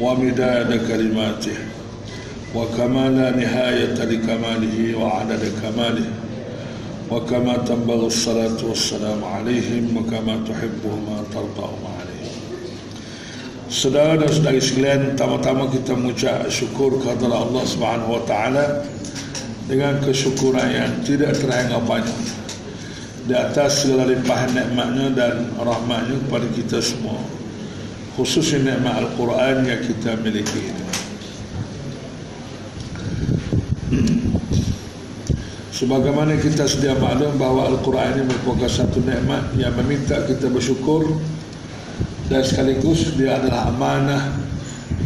ومداد كلماته وكما لا نهاية لكماله وعدد كماله وكما تنبغي الصلاة والسلام عليهم وكما تحبهما ترضاهما عليهم Saudara dan saudari sekalian, pertama-tama kita mengucap syukur kepada Allah Subhanahu wa taala dengan kesyukuran yang tidak terhinggapannya di atas segala limpahan nikmatnya dan rahmatnya kepada kita semua khususnya nikmat Al-Quran yang kita miliki ini. Sebagaimana kita sedia maklum bahawa Al-Quran ini merupakan satu nikmat yang meminta kita bersyukur dan sekaligus dia adalah amanah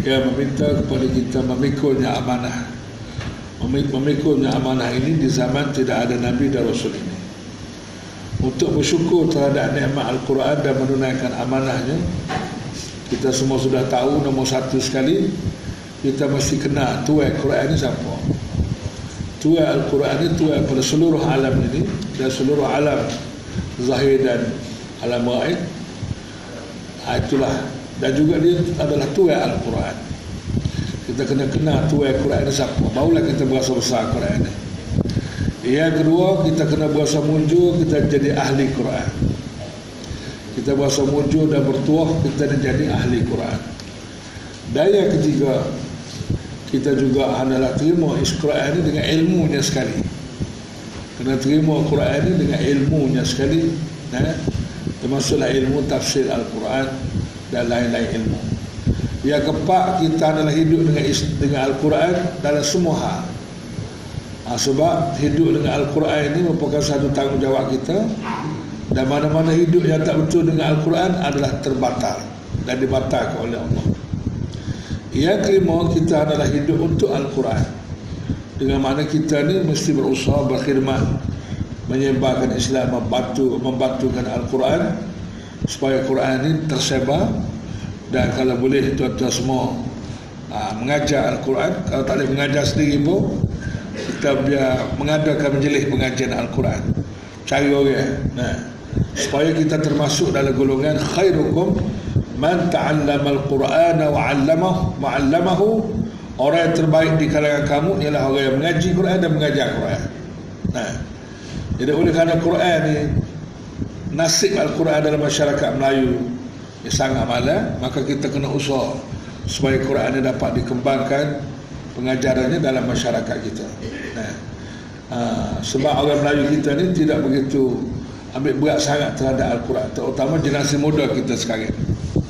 yang meminta kepada kita memikulnya amanah. Memikulnya amanah ini di zaman tidak ada Nabi dan Rasul ini. Untuk bersyukur terhadap nikmat Al-Quran dan menunaikan amanahnya kita semua sudah tahu nombor satu sekali kita mesti kenal tuai Quran ini siapa? Tuai Al-Quran ini tuai pada seluruh alam ini dan seluruh alam zahir dan alam gaib itulah. Dan juga dia adalah tuai Al-Quran. Kita kena kenal tuai Quran ini siapa? Barulah kita berasa besar Quran ini yang kedua kita kena berasa mujur kita jadi ahli Quran kita berasa mujur dan bertuah kita jadi ahli Quran. Dan yang ketiga kita juga adalah terima Quran ini dengan ilmunya sekali. Kena terima Quran ini dengan ilmunya sekali eh? termasuklah ilmu tafsir Al-Quran dan lain-lain ilmu. Yang keempat kita adalah hidup dengan dengan Al-Quran dalam semua hal. Ha, sebab hidup dengan Al-Quran ini merupakan satu tanggungjawab kita dan mana-mana hidup yang tak betul dengan Al-Quran adalah terbatal dan dibatalkan oleh Allah. Yang kelima kita adalah hidup untuk Al-Quran. Dengan mana kita ni mesti berusaha berkhidmat menyebarkan Islam membantu membantukan Al-Quran supaya Quran ini tersebar. Dan kalau boleh tuan-tuan semua aa, mengajar Al-Quran. Kalau tak boleh mengajar sendiri pun kita biar mengadakan menjelih pengajian Al-Quran. Cari orang nah, supaya kita termasuk dalam golongan khairukum man ta'allama al-Quran wa 'allamahu wa 'allamahu. Orang yang terbaik di kalangan kamu ialah orang yang mengaji Quran dan mengajar Quran. Nah. Jadi oleh kerana Quran ni nasib Al-Quran dalam masyarakat Melayu yang sangat malam maka kita kena usaha supaya Quran ini dapat dikembangkan pengajarannya dalam masyarakat kita. Nah, uh, sebab orang Melayu kita ni tidak begitu ambil berat sangat terhadap Al-Quran. Terutama generasi muda kita sekarang.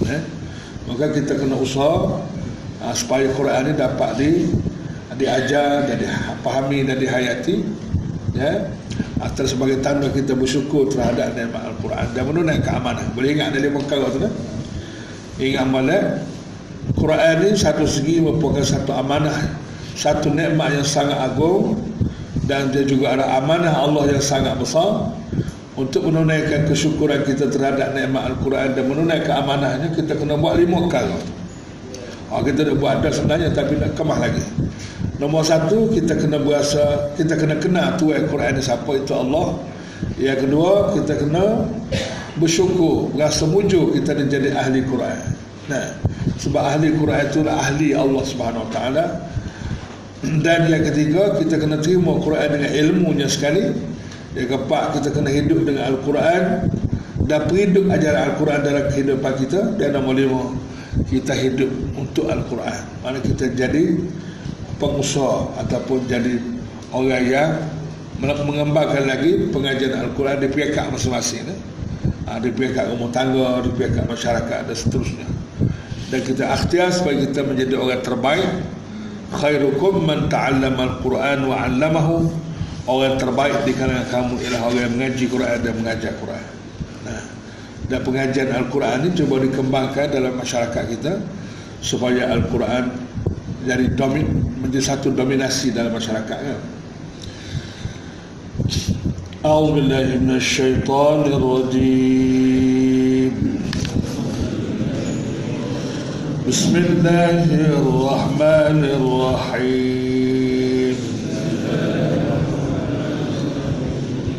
Eh? maka kita kena usaha uh, supaya Quran ini dapat di diajar dan dipahami dan dihayati. Ya? Atas sebagai tanda kita bersyukur terhadap nikmat Al-Quran. Dan menunaikan amanah boleh ingat dari perkara tu kan? Ingat malam Quran ini satu segi merupakan satu amanah satu nikmat yang sangat agung. Dan dia juga ada amanah Allah yang sangat besar untuk menunaikan kesyukuran kita terhadap nikmat Al-Quran dan menunaikan amanahnya kita kena buat lima kali ha, kita dah buat dah sebenarnya tapi nak kemah lagi. Nombor satu kita kena berasa kita kena kenal tu Al-Quran siapa itu Allah. Yang kedua kita kena bersyukur rasa mujur kita menjadi ahli Quran. Nah sebab ahli Quran itu ahli Allah Subhanahu Wa Taala. Dan yang ketiga kita kena terima Quran dengan ilmunya sekali yang keempat kita kena hidup dengan Al-Quran dan perhidup ajaran Al-Quran dalam kehidupan kita dan nombor lima. Kita hidup untuk Al-Quran. Mana kita jadi pengusaha ataupun jadi orang yang mengembangkan lagi pengajian Al-Quran di pihak masing-masing eh? di pihak rumah tangga, di pihak masyarakat dan seterusnya. Dan kita akhtiar supaya kita menjadi orang terbaik. Khairukum man ta'allama al-Quran wa 'allamahu orang terbaik di kalangan kamu ialah orang yang mengaji Quran dan mengajar Quran nah dan pengajian Al-Quran ini cuba dikembangkan dalam masyarakat kita supaya Al-Quran jadi domin menjadi satu dominasi dalam masyarakat kan أعوذ بالله من الشيطان الرجيم بسم الله الرحمن الرحيم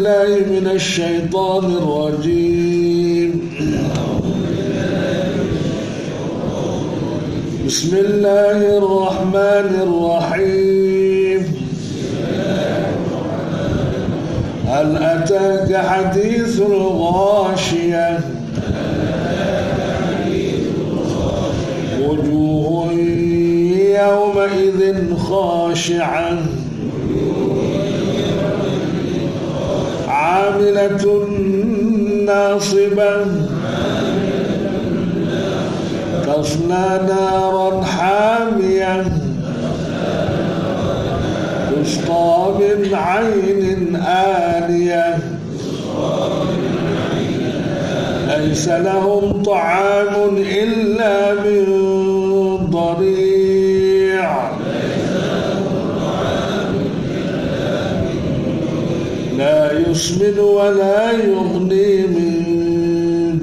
بالله من الشيطان الرجيم. بسم الله الرحمن الرحيم. هل أتاك حديث الغاشية؟ وجوه يومئذ خاشعة. عاملة ناصبة. تصلى نارا حامية. تسقى من عين آنية. ليس لهم طعام إلا من يسمن ولا يغني من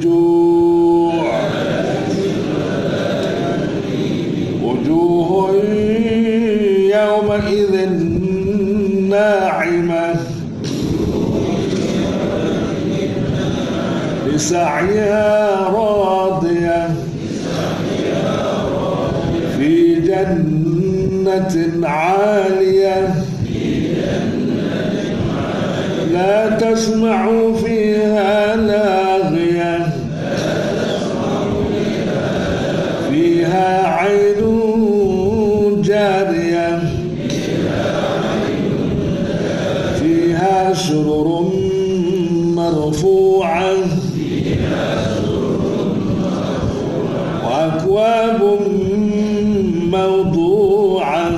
جوع. وجوه يومئذ ناعمة. لسعيها راضية. في جنة عالية. تسمع فيها لاغية فيها عين جارية. فيها سرر مرفوعة. وأكواب موضوعة.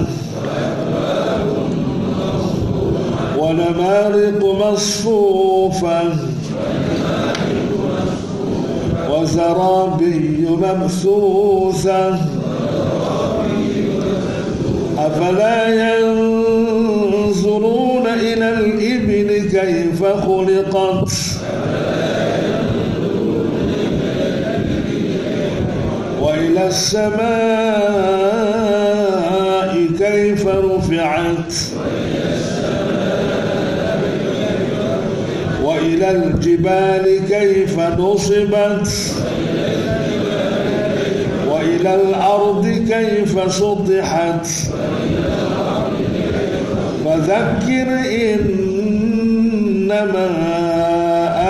ونمارق مصفوفة وزرابي مبثوثة أفلا ينظرون إلى الإبل كيف خلقت؟ وإلى السماء الجبال كيف نصبت؟ وإلى الأرض كيف سطحت؟ فذكر إنما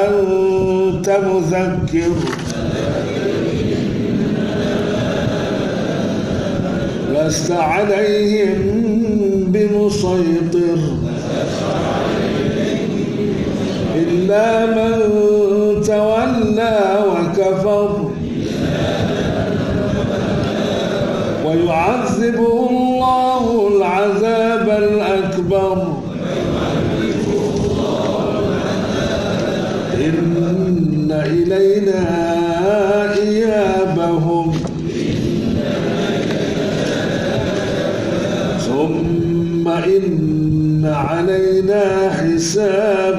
أنت مذكر. لست عليهم بمسيطر. إلا من تولى وكفر. ويعذبه الله العذاب الأكبر. إن إلينا إيابهم. ثم إن علينا حسابهم.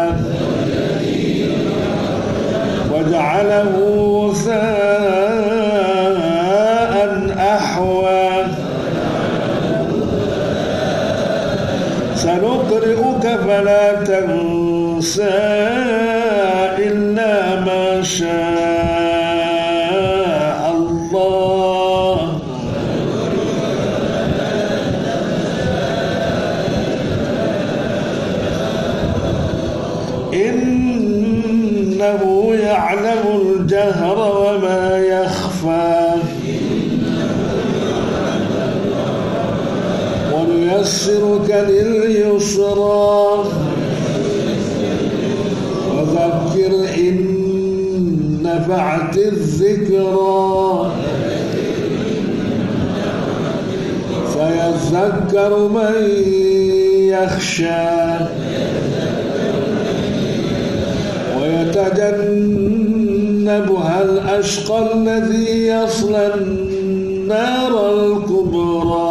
وجعله ثاء أحوى. سنقرئك فلا تنسى. ونيسرك لليسرى وذكر إن نفعت الذكرى. سيذكر من يخشى. ويتجنبها الأشقى الذي يصلى النار الكبرى.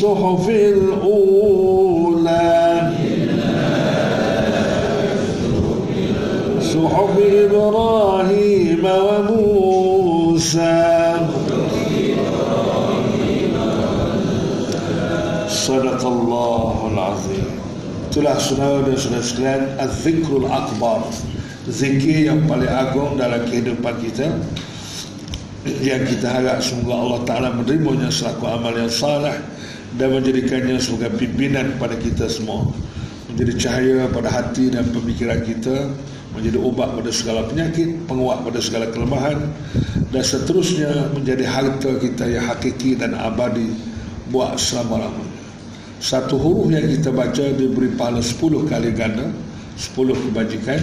الصحف الأولى صحف إبراهيم وموسى صدق الله العظيم itulah saudara dan sekalian az-zikrul akbar zikir yang paling agung dalam kehidupan kita yang kita harap semoga Allah Ta'ala menerimanya selaku amal yang salah dan menjadikannya sebagai pimpinan kepada kita semua. Menjadi cahaya pada hati dan pemikiran kita menjadi ubat pada segala penyakit penguat pada segala kelemahan dan seterusnya menjadi harta kita yang hakiki dan abadi buat selama-lamanya. Satu huruf yang kita baca diberi pahala 10 kali ganda 10 kebajikan.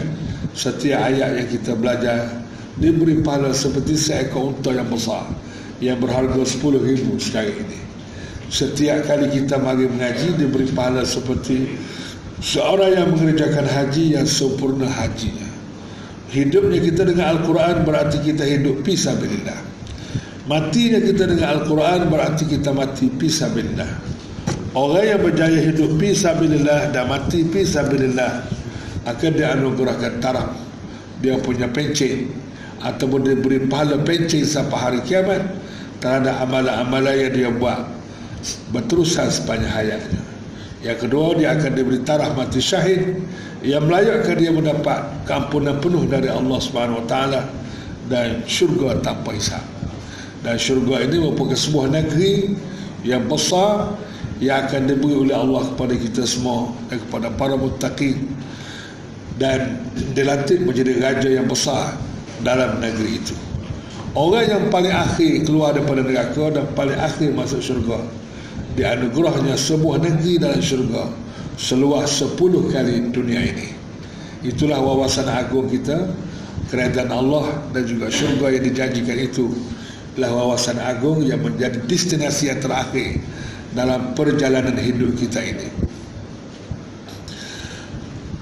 Setiap ayat yang kita belajar diberi pahala seperti seekor unta yang besar yang berharga 10 ribu sekarang ini setiap kali kita mari mengaji diberi pahala seperti seorang yang mengerjakan haji yang sempurna hajinya. Hidupnya kita dengan Al-Quran berarti kita hidup pisabilillah matinya kita dengan Al-Quran berarti kita mati pisabilillah Orang yang berjaya hidup fi sabilillah dan mati fi sabilillah akan dianugerahkan taraf dia punya pencen ataupun dia beri pahala pencen sampai hari kiamat terhadap amalan-amalan yang dia buat berterusan sepanjang hayatnya. Yang kedua dia akan diberi taraf mati syahid yang melayakkan dia mendapat keampunan penuh dari Allah Subhanahu Taala dan syurga tanpa hisab. Dan syurga ini merupakan sebuah negeri yang besar yang akan diberi oleh Allah kepada kita semua dan kepada para muttaqin dan dilantik menjadi raja yang besar dalam negeri itu. Orang yang paling akhir keluar daripada neraka dan paling akhir masuk syurga dianugerahnya sebuah negeri dalam syurga seluas sepuluh kali dunia ini. Itulah wawasan agung kita kerajaan Allah dan juga syurga yang dijanjikan itu adalah wawasan agung yang menjadi destinasi yang terakhir dalam perjalanan hidup kita ini.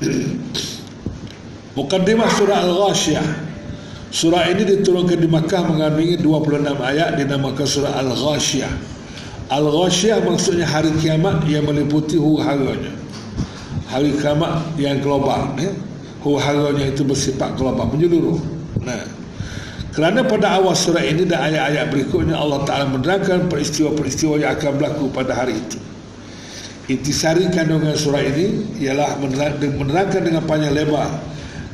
Mukaddimah surah Al-Ghashiyah. Surah ini diturunkan di Makkah mengandungi 26 ayat dinamakan surah Al-Ghashiyah. Al-Ghashiyah maksudnya hari kiamat yang meliputi huru-haranya. Hari kiamat yang global. Eh? Huru-haranya itu bersifat global, menyeluruh. Nah, kerana pada awal surah ini dan ayat-ayat berikutnya Allah Ta'ala menerangkan peristiwa-peristiwa yang akan berlaku pada hari itu. Intisari kandungan surah ini ialah menerangkan dengan panjang lebar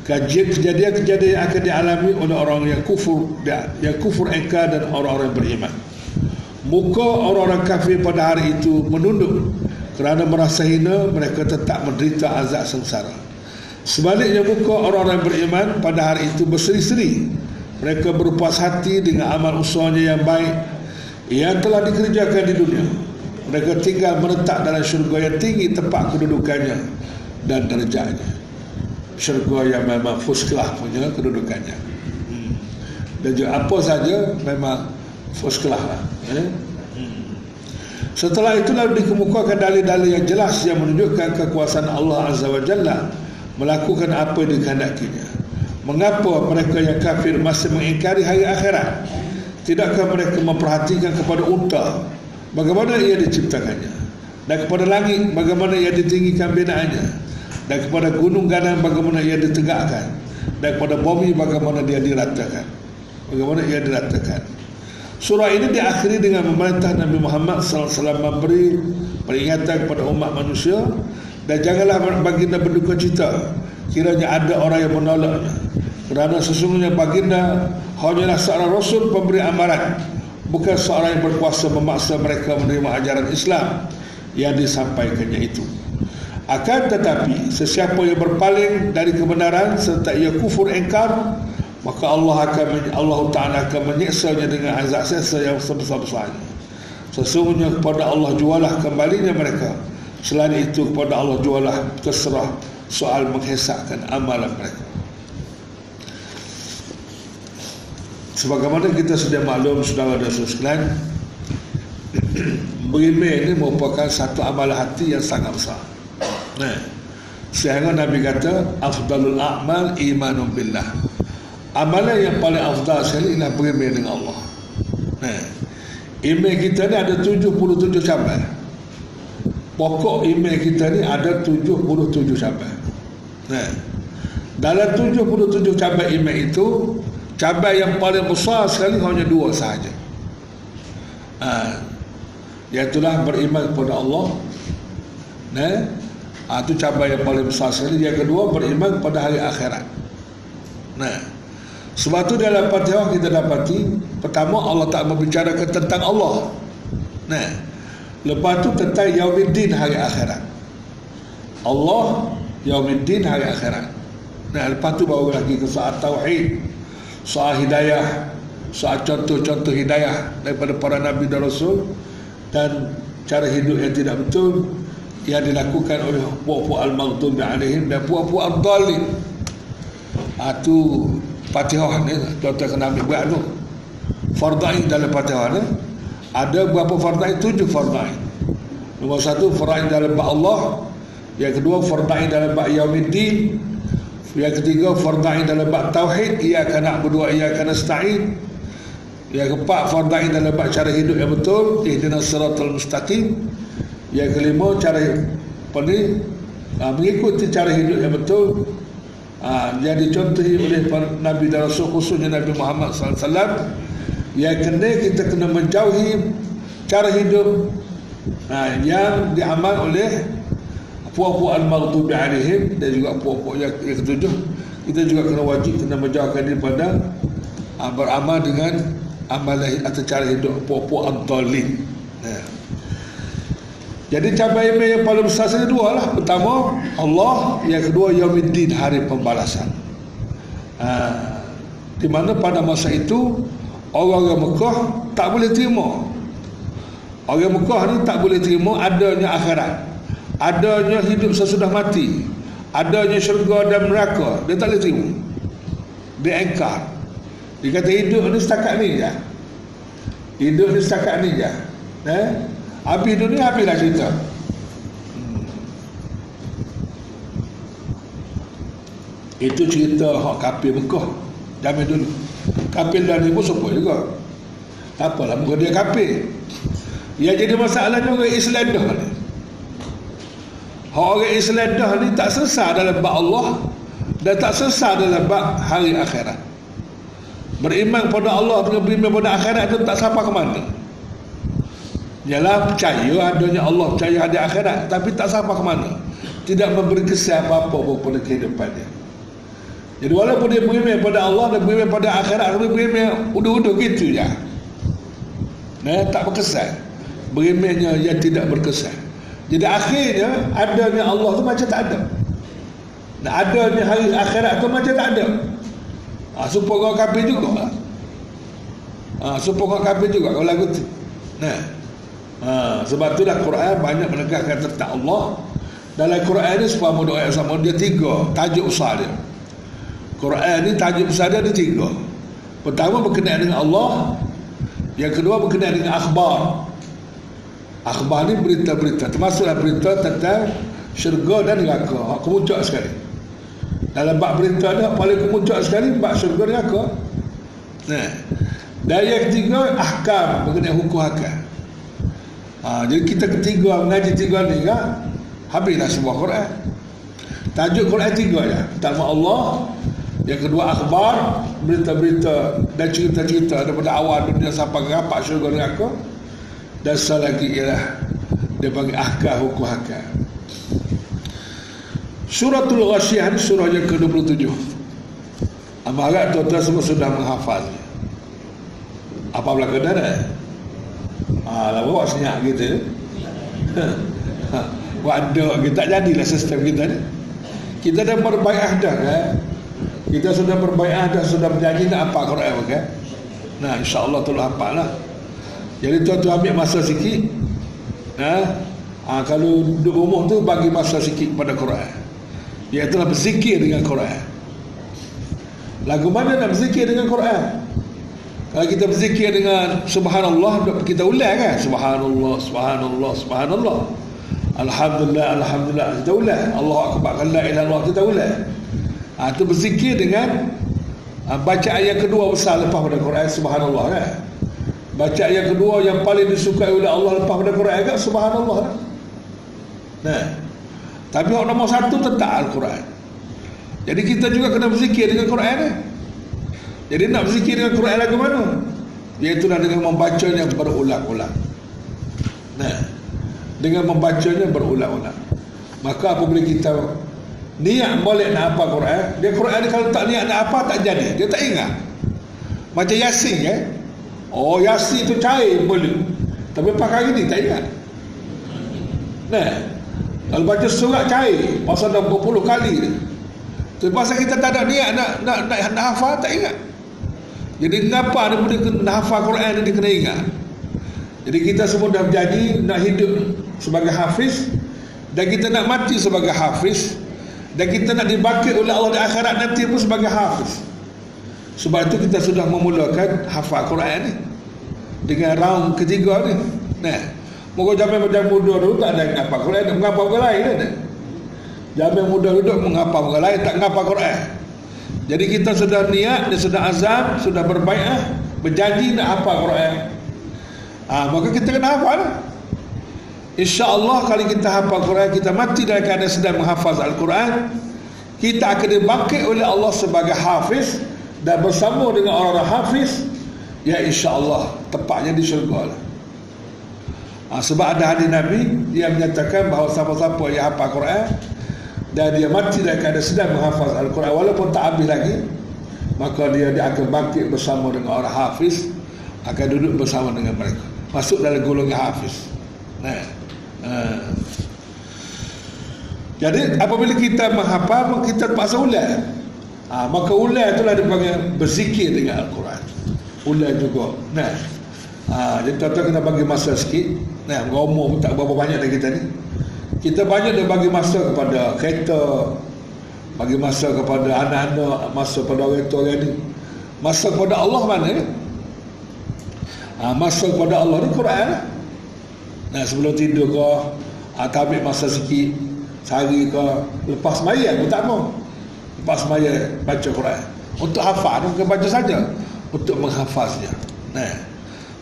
kejadian-kejadian yang akan dialami oleh orang yang kufur yang kufur engkar dan orang-orang beriman muka orang-orang kafir pada hari itu menunduk kerana merasa hina mereka tetap menderita azab sengsara. Sebaliknya muka orang-orang beriman pada hari itu berseri-seri. Mereka berpuas hati dengan amal usahanya yang baik yang telah dikerjakan di dunia. Mereka tinggal menetap dalam syurga yang tinggi tempat kedudukannya dan derajatnya. Syurga yang memang class punya kedudukannya. Hmm. dan juga apa saja memang first class lah eh? setelah itu lalu dikemukakan dalil-dalil yang jelas yang menunjukkan kekuasaan Allah Azza wa Jalla melakukan apa yang dikehendakinya. Mengapa mereka yang kafir masih mengingkari hari akhirat? Tidakkah mereka memperhatikan kepada unta? Bagaimana ia diciptakannya? Dan kepada langit bagaimana ia ditinggikan binaannya? Dan kepada gunung ganang bagaimana ia ditegakkan? Dan kepada bumi bagaimana dia diratakan? Bagaimana ia diratakan surah ini diakhiri dengan memerintah Nabi Muhammad SAW memberi peringatan kepada umat manusia dan janganlah baginda berduka cita. Kiranya ada orang yang menolaknya. Kerana sesungguhnya baginda hanyalah seorang rasul pemberi amaran bukan seorang yang berkuasa memaksa mereka menerima ajaran Islam yang disampaikannya itu. Akan tetapi sesiapa yang berpaling dari kebenaran serta ia kufur engkar maka Allah akan Allah Taala akan menyiksanya dengan azab seksa yang sebesar-besarnya. Sesungguhnya kepada Allah jualah kembalinya mereka. Selain itu kepada Allah jualah terserah soal menghesakkan amalan mereka. Sebagaimana kita sudah maklum saudara dan saudara sekalian, berimeh ini merupakan satu amalan hati yang sangat besar. Nah, sehingga Nabi kata afdalul a'mal imanun billah. Amalan yang paling afdal sekali ialah beriman dengan Allah. Nah, iman kita ni ada 77 cabang. Pokok iman kita ni ada 77 cabang. Nah, dalam 77 cabang iman itu, cabang yang paling besar sekali hanya dua sahaja. Ah, iaitulah beriman kepada Allah. Nah, Ha, itu cabai yang paling besar sekali. Yang kedua, beriman pada hari akhirat. Nah, sebab itu dalam Fatihah kita dapati, pertama Allah tak membicarakan tentang Allah. Nah, lepas itu tentang Yaumiddin hari akhirat. Allah, Yaumiddin hari akhirat. Nah, lepas itu baru lagi ke soal Tauhid, soal hidayah, soal contoh-contoh hidayah daripada para Nabi dan Rasul dan cara hidup yang tidak betul yang dilakukan oleh puak-puak al-maghdubi alaihim dan puak-puak itu ah, fatihah ni tuan-tuan kena ambil berat tu fardain dalam fatihah ni ada berapa fardain tujuh fardain nombor satu fardain dalam bak Allah. Yang kedua fardain dalam bak yaumiddin. Yang ketiga fardain dalam bak tauhid. Ia nak berdua ia akan nasta'in yang keempat fardain dalam bak cara hidup yang betul. Ihdinas siratal mustaqim. Yang kelima cara apa ni? Ha, mengikuti cara hidup yang betul ha, yang dicontohi oleh Nabi dan Rasul khususnya Nabi Muhammad SAW yang kena kita kena menjauhi cara hidup ha, yang diamal oleh puak-puak al-maghdubi alaihim dan juga puak-puak yang, ketujuh. Kita juga kena wajib kena menjauhkan daripada ha, beramal dengan amalan atau cara hidup puak-puak al-dhalim ha. Jadi cabai yang paling besar sekali dua lah. Pertama, Allah. Yang kedua, Yawmiddin, hari pembalasan. Ha, di mana pada masa itu, orang-orang Mekah tak boleh terima. Orang Mekah ni tak boleh terima adanya akhirat. Adanya hidup sesudah mati. Adanya syurga dan neraka. Dia tak boleh terima. Dia engkar. Dia kata hidup ni setakat ni je. Hidup ni setakat ni je. Eh? Habis dunia habislah cerita. Itu cerita hak kafir Mekah zaman dulu. Kapil dah ni pun sopo juga. Tak apalah muka dia kapil. Yang jadi masalahnya orang Islam dah ni. Orang Islam dah ni tak sesat dalam bab Allah dan tak sesat dalam bab hari akhirat. Beriman pada Allah dengan beriman pada akhirat itu tak sampai ke mana. Yalah percaya adanya Allah, percaya ada akhirat tapi tak sampai ke mana. Tidak memberi kesan apa-apa pun pada kehidupan dia. Jadi walaupun dia beriman pada Allah dan beriman pada akhirat tapi beriman udah-udah gitu je. Nah, tak berkesan. Berimannya yang tidak berkesan. Jadi akhirnya adanya Allah tu macam tak ada. Dan adanya hari akhirat tu macam tak ada. Ha, supaya kau kafir juga. Ha, supaya kau kafir juga kalau lagu tu. Nah. Ha, sebab tu dah Quran banyak menegakkan tentang Allah. Dalam Quran ni supaya mudah ayat sama dia tiga tajuk besar dia. Quran ni tajuk besar dia ada tiga. Pertama berkenaan dengan Allah. Yang kedua berkenaan dengan akhbar. Akhbar ni berita-berita. Termasuklah berita tentang syurga dan neraka. Kemuncak sekali. Dalam bab berita ada paling kemuncak sekali bab syurga dan neraka. Nah. Dan yang ketiga ahkam mengenai hukum hakam. Ha, jadi kita ketiga mengaji tiga ni kan habislah sebuah Quran. Tajuk Quran tiga ya. Pertama Allah, yang kedua akhbar, berita-berita dan cerita-cerita daripada awal dunia sampai rapat syurga neraka. Dan satu lagi ialah dia panggil ahkam hukum hakam. Suratul Ghasyiyah surah yang ke-27. Amarat tuan-tuan semua sudah menghafal. Apa belakang dah? Ah, lah bawa senyap kita. Ha. Waduh, kita tak jadilah sistem kita ni. Kita dah berbaikat dah kan. Kita sudah berbaikat dah sudah berjanji nak apa Quran kan. Nah, insya-Allah tu apa lah. Jadi tuan-tuan ambil masa sikit. Ha? Ha, kalau duduk rumah tu bagi masa sikit pada Quran. Iaitu lah berzikir dengan Quran. Lagu mana nak berzikir dengan Quran? Kalau kita berzikir dengan subhanallah kita ulang kan? Subhanallah subhanallah subhanallah. Alhamdulillah alhamdulillah kita ulang Allah akbar la ilaha illallah kita ulang ha, itu berzikir dengan ha, baca ayat kedua besar lepas pada Quran subhanallah kan? Baca ayat kedua yang paling disukai oleh Allah lepas pada Quran kan? Subhanallah. Kan nah. Tapi orang nombor satu tetap Al-Quran. Jadi kita juga kena berzikir dengan Quran kan jadi nak berzikir dengan Quran lagu mana? Iaitulah dengan membacanya berulang-ulang. Nah, dengan membacanya berulang-ulang. Maka apabila kita niat boleh nak apa Quran, dia Quran ni kalau tak niat nak apa tak jadi. Dia tak ingat. Macam Yasin ya. Oh Yasin tu cair boleh. Tapi pakai ini tak ingat. Nah, kalau baca surat cair, pasal dah berpuluh kali. Tapi pasal kita tak ada niat nak nak nak, nak hafal tak ingat. Jadi kenapa dia boleh kena hafal Quran dia kena ingat. Jadi kita semua dah berjanji nak hidup sebagai hafiz dan kita nak mati sebagai hafiz dan kita nak dibangkit oleh Allah di akhirat nanti pun sebagai hafiz. Sebab itu kita sudah memulakan hafal Quran ni dengan round ketiga ni. Nah, moga zaman macam muda dulu tak ada apa Quran, mengapa orang lain ada. Zaman muda duduk mengapa orang lain tak ngapa Quran. Jadi kita sudah niat dan sudah azam, sudah berbaikat, berjanji nak hafal Quran. Ah, maka kita kena hafal. Insya-Allah kalau kita hafal Quran, kita mati dalam keadaan sedang menghafaz Al-Quran, kita akan dibangkit oleh Allah sebagai hafiz dan bersama dengan orang-orang hafiz ya insya-Allah tepatnya di syurga lah. Ha, sebab ada hadis Nabi dia menyatakan bahawa siapa-siapa yang hafal Quran dan dia mati dalam keadaan sedang menghafaz Al-Quran. Walaupun tak habis lagi maka dia, dia akan bangkit bersama dengan orang hafiz akan duduk bersama dengan mereka. Masuk dalam golongan hafiz. Nah uh. jadi apabila kita menghafal kita terpaksa ulang. Ha, maka ulang itulah dipanggil berzikir dengan Al-Quran. Ulang juga. Nah. Ha, jadi tuan-tuan kena bagi masa sikit. Nah ngomong tak berapa banyak dari kita ni kita banyak dah bagi masa kepada kereta bagi masa kepada anak-anak masa kepada orang tua orang ni. Masa kepada Allah mana ni? Ha, masa kepada Allah ni Quran. Lah nah sebelum tidur ke atau ha, ambil masa sikit sehari ke lepas maya pun tak mau. Lepas maya baca Quran. Untuk hafal bukan baca saja untuk menghafaznya. Nah,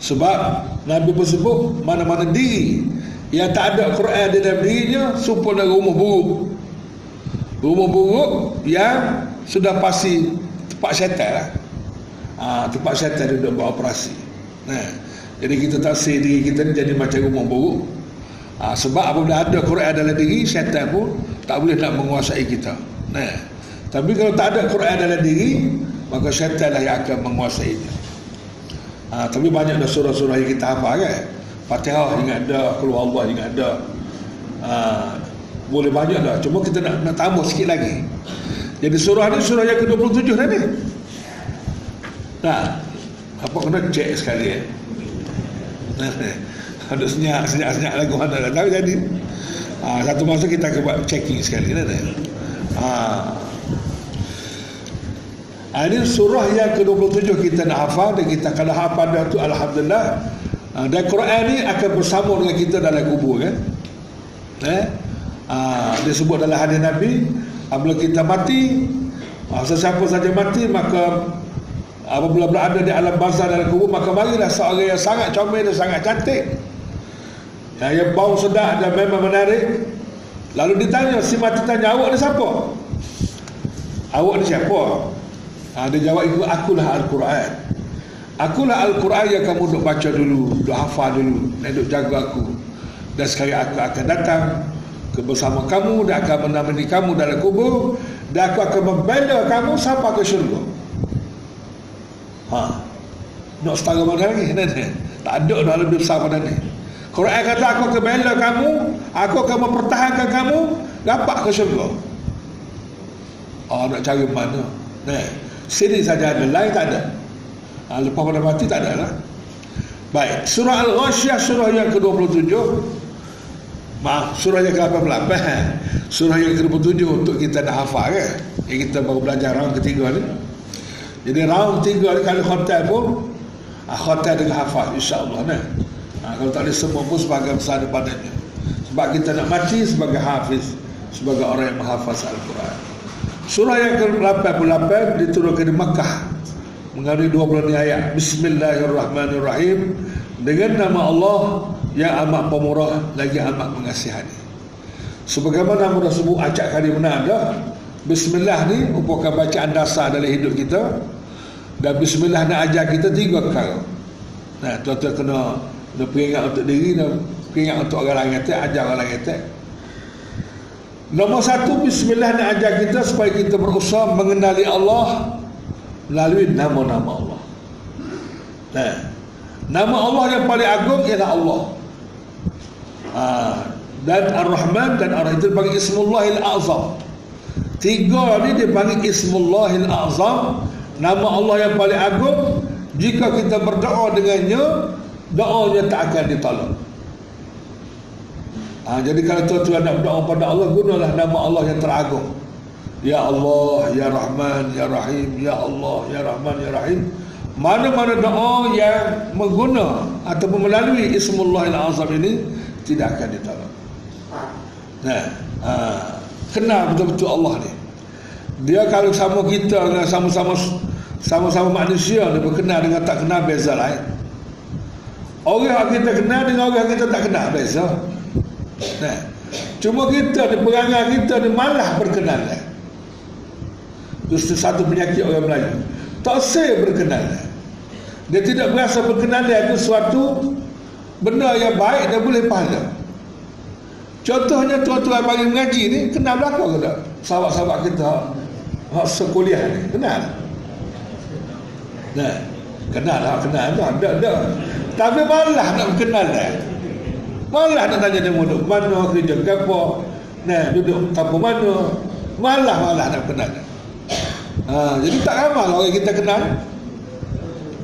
sebab Nabi pun sebut mana-mana diri yang tak ada Quran di dalam dirinya sempurna rumah buruk. Rumah buruk yang sudah pasti tempat syaitan lah. Ha, tempat syaitan duduk buat operasi. Nah, jadi kita tak say diri kita ni jadi macam rumah buruk. Ha, sebab apabila ada Quran dalam diri, syaitan pun tak boleh nak menguasai kita. Nah, tapi kalau tak ada Quran dalam diri, maka syaitan lah yang akan menguasainya. Ha, tapi banyak dah surah-surah yang kita hafal kan. Fatihah ingat ada, keluar Allah ingat ada. Ha, boleh banyak dah. Cuma kita nak, nak tambah sikit lagi. Jadi surah ni surah yang ke-27 dah ni. Nah, apa kena cek sekali eh. Ada senyap, senyap, senyap lagu mana dah tahu jadi. Ha, satu masa kita akan buat checking sekali dah. Ha, ini surah yang ke-27 kita nak hafal dan kita akan hafal dah tu Alhamdulillah ha, dan Quran ni akan bersama dengan kita dalam kubur kan? Eh? ha, dia sebut dalam hadis Nabi apabila kita mati ha, sesiapa saja mati maka apabila berada di alam bazar dalam kubur maka marilah seorang yang sangat comel dan sangat cantik. Ya, yang bau sedap dan memang menarik. Lalu ditanya si mati tanya awak ni siapa? Awak ni siapa? Ha, dia jawab itu akulah Al-Quran. Akulah Al-Quran yang kamu duk baca dulu, duk hafal dulu, dan duk jaga aku. Dan sekali aku akan datang ke bersama kamu dan akan menemani kamu dalam kubur dan aku akan membela kamu sampai ke syurga. Ha. Nak setara mana lagi? Tak ada dah lebih besar pada ni. Quran kata aku akan bela kamu, aku akan mempertahankan kamu dapat ke syurga. Oh, nak cari mana? Nah, Sini saja ada, lain tak ada. Ha, lepas pada mati tak ada lah. Baik, surah Al-Ghasyah surah yang ke-27. Maaf, surah yang ke-18. Surah yang ke-27 untuk kita dah hafal kan. Yang kita baru belajar round ketiga ni. Jadi round ketiga ni kalau khotai pun ha, khotai dengan hafal insya-Allah nah. Ha, kalau tak ada semua pun sebagai besar padanya. Sebab kita nak mati sebagai hafiz, sebagai orang yang menghafaz Al-Quran. Surah yang ke-88 diturunkan di Makkah mengandungi 20 ayat. Bismillahirrahmanirrahim. Dengan nama Allah yang amat pemurah lagi amat mengasihani. Sebagaimana mudah sebut acak kali mana ada Bismillah ni merupakan bacaan dasar dalam hidup kita dan Bismillah nak ajar kita tiga perkara. Nah, tuan-tuan kena kena peringat untuk diri dan peringat untuk orang lain kata, ajar orang lain kata. Nombor satu Bismillah nak ajar kita supaya kita berusaha mengenali Allah melalui nama-nama Allah. Nah, nama Allah yang paling agung ialah Allah. Ha, dan Ar-Rahman dan Ar-Rahim itu dipanggil Ismullahil Azam. Tiga ni dipanggil Ismullahil Azam. Nama Allah yang paling agung. Jika kita berdoa dengannya, doanya tak akan ditolak. Ha, jadi kalau tuan-tuan nak berdoa pada Allah gunalah nama Allah yang teragung. Ya Allah, Ya Rahman, Ya Rahim, Ya Allah, Ya Rahman, Ya Rahim. Mana-mana doa yang mengguna ataupun melalui Ismullah Al-Azam ini tidak akan ditolak. Nah, ha, kenal betul-betul Allah ni. Dia kalau sama kita dengan sama-sama sama-sama manusia dia berkenal dengan tak kenal beza lain. Orang yang kita kenal dengan orang yang kita tak kenal beza. Nah, cuma kita perangai kita ni malah berkenalan. Itu satu penyakit orang Melayu. Tak saya berkenalan. Dia tidak berasa berkenalan itu suatu benda yang baik dan boleh pahala. Contohnya tuan-tuan bagi mengaji ni kenal belakang ke tak? Sahabat-sahabat kita sekuliah ni kenal. Nah, kenal lah, kenal lah, dah, dah. Tapi malah nak berkenal dah. Malah nak tanya dia duduk mana, kerja ke apa. Nah, duduk kampung mana. Malah malah nak kenal. Ha, jadi tak ramai lah orang kita kenal.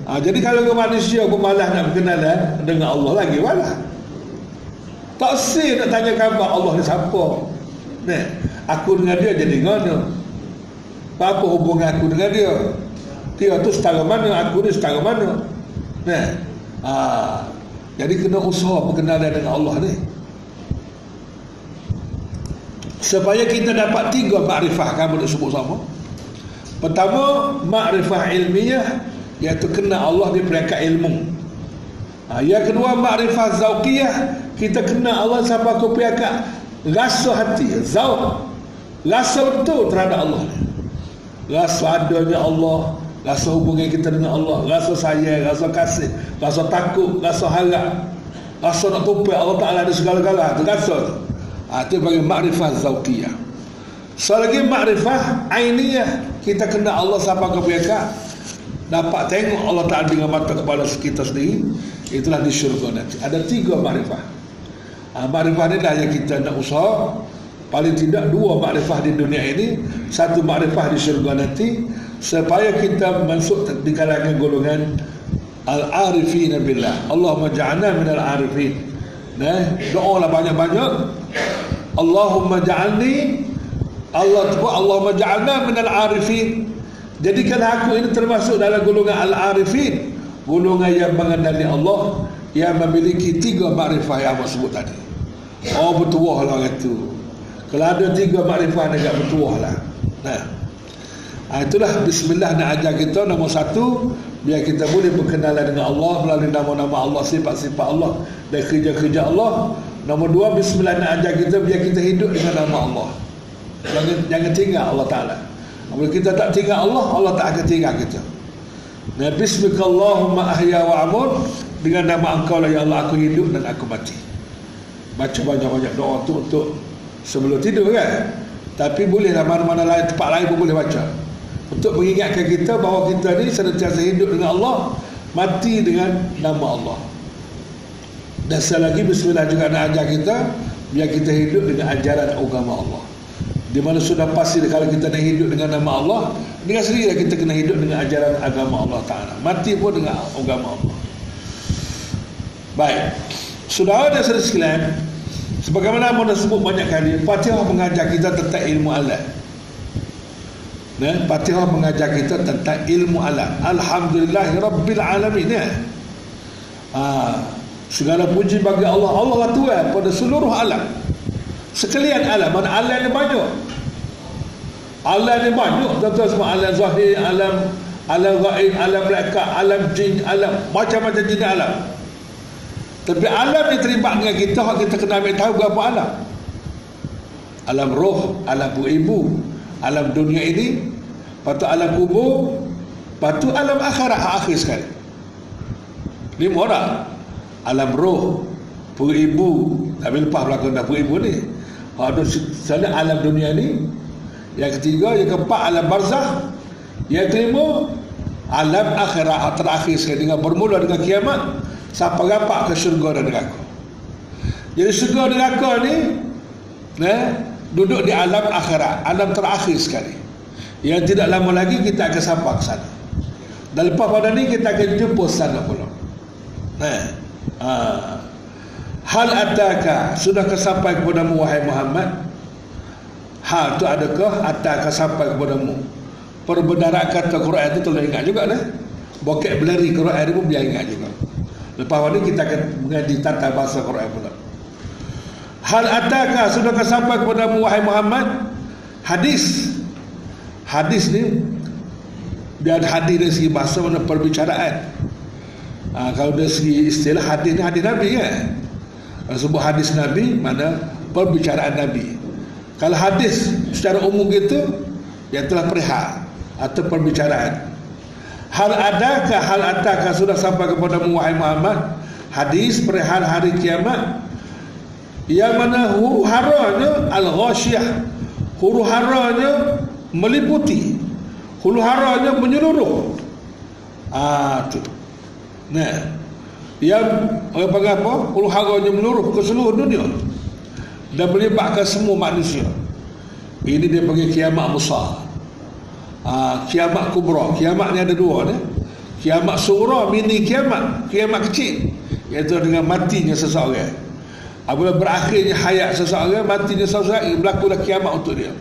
Ha, jadi kalau ke manusia pun malah nak berkenal eh, dengan Allah lagi malah. Tak sih nak tanya khabar Allah ni siapa. Nah, aku dengan dia jadi mana? Apa hubungan aku dengan dia? Dia tu setara mana, aku ni setara mana? Nah, ha, jadi kena usaha perkenalan dengan Allah ni. Supaya kita dapat tiga makrifah kamu nak sebut sama. Pertama, makrifah ilmiah iaitu kenal Allah di peringkat ilmu. Ha, yang kedua makrifah zauqiyah kita kenal Allah sampai ke peringkat rasa hati zauq rasa betul terhadap Allah. Rasa adanya Allah rasa hubungan kita dengan Allah rasa sayang rasa kasih rasa takut rasa harap rasa nak tumpai Allah Ta'ala di segala-gala tu rasa ha, itu bagi makrifah zauqiyah selagi makrifah ainiyah. Kita kenal Allah sampai ke peringkat dapat tengok Allah Ta'ala dengan mata kepala kita sendiri itulah di syurga nanti. Ada tiga makrifah. Ha, makrifah ni dah yang kita nak usaha. Paling tidak dua makrifah di dunia ini. Satu makrifah di syurga nanti. Supaya kita masuk di kalangan golongan al-arifin billah. Allahumma ja'alna min al-arifin nah doa lah banyak-banyak. Allahumma ja'alni Allah Allahumma ja'alna min al-arifin Jadikan aku ini termasuk dalam golongan al-arifin, golongan yang mengenali Allah yang memiliki tiga makrifah yang aku sebut tadi. Oh bertuah lah itu. Kalau ada tiga makrifah agak bertuah lah. Nah. Ha, itulah bismillah nak ajar kita nombor satu biar kita boleh berkenalan dengan Allah melalui nama-nama Allah sifat-sifat Allah dan kerja-kerja Allah nombor dua bismillah nak ajar kita biar kita hidup dengan nama Allah jangan jangan tinggal Allah Ta'ala kalau kita tak tinggal Allah, Allah tak akan tinggal kita. Nah, bismillahumma ahya wa amur dengan nama engkau lah ya Allah aku hidup dan aku mati. Baca banyak-banyak doa tu untuk sebelum tidur kan. Tapi bolehlah mana-mana lain tempat lain pun boleh baca. Untuk mengingatkan kita bahawa kita ni sentiasa hidup dengan Allah, mati dengan nama Allah. Dan sekali lagi bismillah juga nak ajar kita biar kita hidup dengan ajaran agama Allah di mana sudah pasti kalau kita nak hidup dengan nama Allah dengan sendiri kita kena hidup dengan ajaran agama Allah Ta'ala mati pun dengan agama Allah baik sudah ada saudara sekalian sebagaimana mana sebut banyak kali Fatihah mengajar kita tentang ilmu alat Nah, Fatihah mengajar kita tentang ilmu alat. Alhamdulillah Rabbil Alamin. Ya. Ha, segala puji bagi Allah. Allah lah Tuhan pada seluruh alam sekalian alam mana alam ni banyak. Alam ni banyak tuan-tuan semua alam zahir alam alam gaib alam malaikat alam jin alam macam-macam jenis alam. Tapi alam ni terlibat dengan kita kita kena ambil tahu berapa alam. Alam roh alam ibu alam dunia ini patut alam kubur patut alam akhirat akhir sekali. Lima orang. Alam roh ibu tapi lepas belakang dah ibu ni ada sana alam dunia ni. Yang ketiga yang keempat alam barzah yang kelima alam akhirat. Terakhir sekali dengan bermula dengan kiamat sampai rapat ke syurga dan neraka. Jadi syurga dan neraka ni eh, duduk di alam akhirat. Alam terakhir sekali. Yang tidak lama lagi kita akan sampai ke sana. Dan lepas pada ni kita akan jumpa sana pula. Eh, ah. Hal ataka sudah kesampai kepadamu wahai Muhammad? Hal tu adakah ataka sampai kepadamu? Perbenaran kata Quran itu tolong ingat juga lah. Bokek berlari Quran itu pun biar ingat juga. Lepas ini kita akan mengaji tata bahasa Quran pula. Hal ataka sudah kesampai kepadamu wahai Muhammad? Hadis. Hadis ni dia hadis dari segi bahasa mana perbicaraan. Ha, kalau dari segi istilah hadis ni hadis Nabi kan? Sebuah hadis Nabi mana perbicaraan Nabi. Kalau hadis secara umum gitu yang telah perihal atau perbicaraan hal adakah hal adakah sudah sampai kepada wahai Muhammad? Hadis perihal hari kiamat. Yang mana huru haranya al-ghasyah. Huru haranya meliputi. Huru haranya menyeluruh. Ah tu. Nah yang orang panggil apa? Huru haranya menyeluruh ke seluruh dunia. Dan melibatkan semua manusia. Ini dia panggil kiamat besar. Ha, kiamat kubra. Kiamat ni ada dua ni. Kiamat surah mini kiamat. Kiamat kecil. Iaitu dengan matinya seseorang. Apabila berakhirnya hayat seseorang matinya seseorang berlakulah kiamat untuk dia.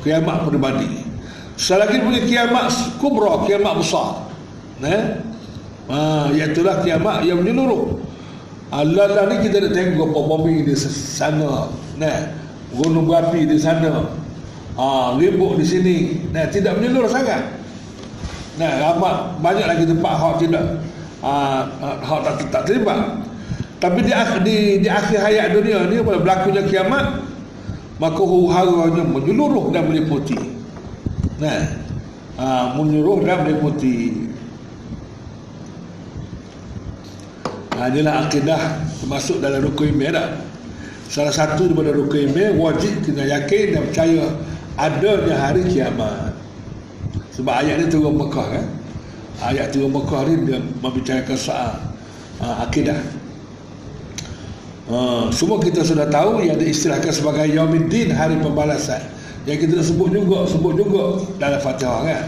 Kiamat peribadi selagi punya kiamat kubra kiamat besar. Nah Ha, itulah kiamat yang menyeluruh. Allah lah ni kita nak tengok bumi di sana. Nah, gunung berapi di sana. Ha, ribut di sini. Nah, tidak menyeluruh sangat. Nah, ramai banyak lagi tempat hak tidak uh, hak tak, tak terlibat. Tapi di, di, di akhir hayat dunia ni pada berlakunya kiamat maka huru-haranya menyeluruh dan meliputi. Nah, uh, menyeluruh dan meliputi. Nah, inilah akidah termasuk dalam rukun iman dah. Salah satu daripada rukun iman wajib kena yakin dan percaya adanya hari kiamat. Sebab ayat ni turun Mekah kan. Ayat turun Mekah ni dia membicarakan soal uh, akidah. Uh, semua kita sudah tahu yang diistilahkan sebagai Yaumiddin hari pembalasan. Yang kita sebut juga sebut juga dalam Fatihah kan.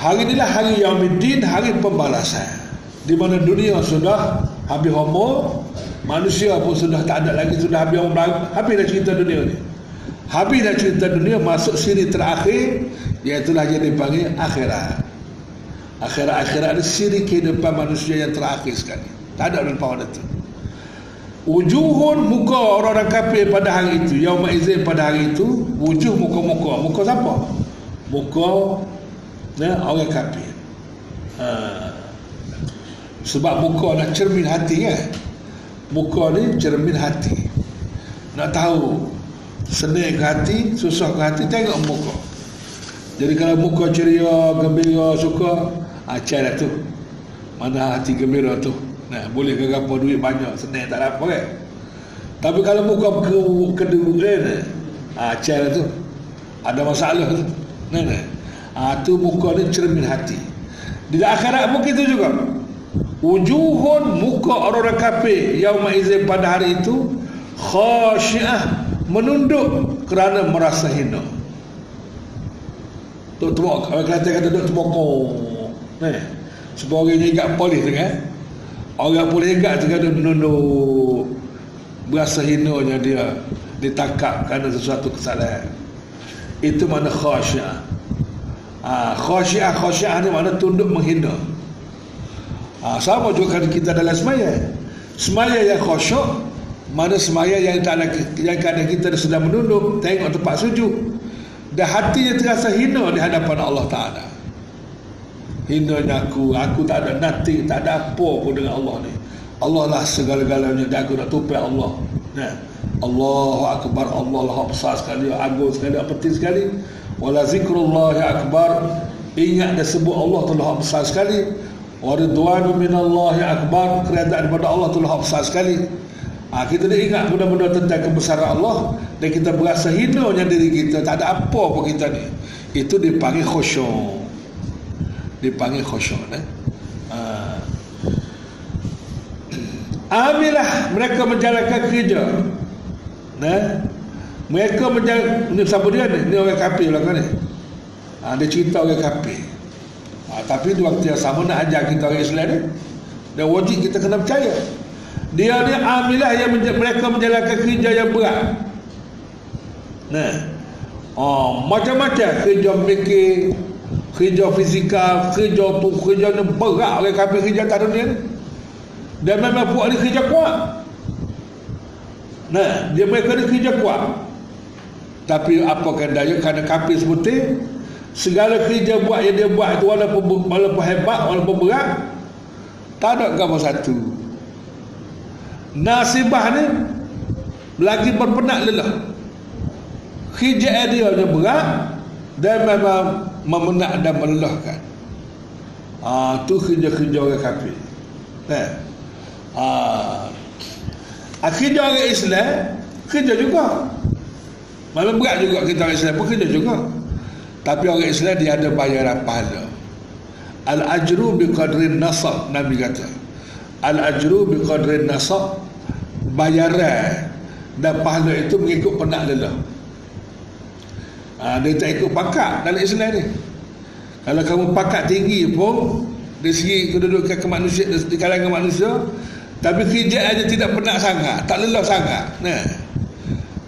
Hari inilah hari Yaumiddin hari pembalasan. Di mana dunia sudah habis homo, manusia pun sudah tak ada lagi sudah habis umur habis dah cerita dunia ni. Habis dah cerita dunia masuk siri terakhir Iaitulah yang dipanggil akhirat Akhirat-akhirat ini siri kehidupan manusia yang terakhir sekali Tak ada lepas pada itu Wujuhun muka orang-orang kafir pada hari itu Yaumah izin pada hari itu Wujuh muka-muka Muka siapa? Muka ya, orang kafir ha. Sebab muka nak cermin hati kan Muka ni cermin hati Nak tahu Senang ke hati, susah ke hati Tengok muka jadi kalau muka ceria, gembira, suka, acar lah tu. Mana hati gembira tu. Nah, boleh ke apa duit banyak, senang tak apa kan. Tapi kalau muka ke kedua acar lah tu. Ada masalah tu. Nah, nah. Ah tu muka ni cermin hati. Di akhirat pun kita juga. Wujuhun muka orang-orang kafir yauma izin pada hari itu khasyiah menunduk kerana merasa hina. Duk tebak Orang Kelantan kata duk tebokong Eh Sebab orang ingat polis tu kan Orang polis ingat tu kan Duk Berasa hinanya dia Ditangkap kerana sesuatu kesalahan. Itu mana khasyiah. Ha, Khasyiah Khasyiah ni mana tunduk menghina ha, Sama juga kita dalam semaya. Semaya yang khasyuk Mana semaya yang tak ada, yang kadang kita sedang menunduk Tengok tempat sujud dan hatinya terasa hina di hadapan Allah Ta'ala. Hinanya aku aku tak ada nanti tak ada apa pun dengan Allah ni. Allah lah segala-galanya dan aku nak tupai Allah. Nah. Allahu Akbar Allah lah besar sekali agung sekali penting sekali. Wala zikrullah akbar. Ingat dan sebut Allah telah besar sekali wa ridwanu minallah akbar keredaan daripada Allah telah besar sekali Ha, kita dah ingat benda-benda tentang kebesaran Allah dan kita berasa hinanya diri kita tak ada apa pun kita ni itu dipanggil khusyuk dipanggil khusyuk eh? ha. Ambillah mereka menjalankan kerja nah? mereka menjalankan ni siapa dia ni? ni orang kapil lah kan ni ha, dia cerita orang kapil ha, tapi di waktu yang sama nak ajar kita orang Islam ni dan wajib kita kena percaya. Dia ni amilah yang menja- mereka menjalankan kerja yang berat. Nah. Oh, macam-macam kerja fikir kerja fizikal kerja tu kerja ni berat oleh kafir kerja tak dunia ni. Dan memang buat ni kerja kuat. Nah dia mereka ni kerja kuat. Tapi apa kan daya kerana kafir sebutin segala kerja buat yang dia buat itu walaupun, walaupun hebat walaupun berat tak ada gambar satu. Nasibah ni lagi berpenat lelah. Hijab dia ni berat dan memang memenak dan melelahkan. Ah tu kerja-kerja orang kafir. Eh. Ah kerja orang Islam kerja juga. Malam berat juga kita orang Islam pun kerja juga tapi orang Islam dia ada bayaran pahala. Al-ajru bi qadrin nasab nabi kata. Al-ajru bi qadrin nasab bayaran dan pahala itu mengikut penat lelah ha, dia tak ikut pakat dalam Islam ni. Kalau kamu pakat tinggi pun dari segi kedudukan kemanusia di kalangan manusia tapi kerja aja tidak penat sangat tak lelah sangat. Nah.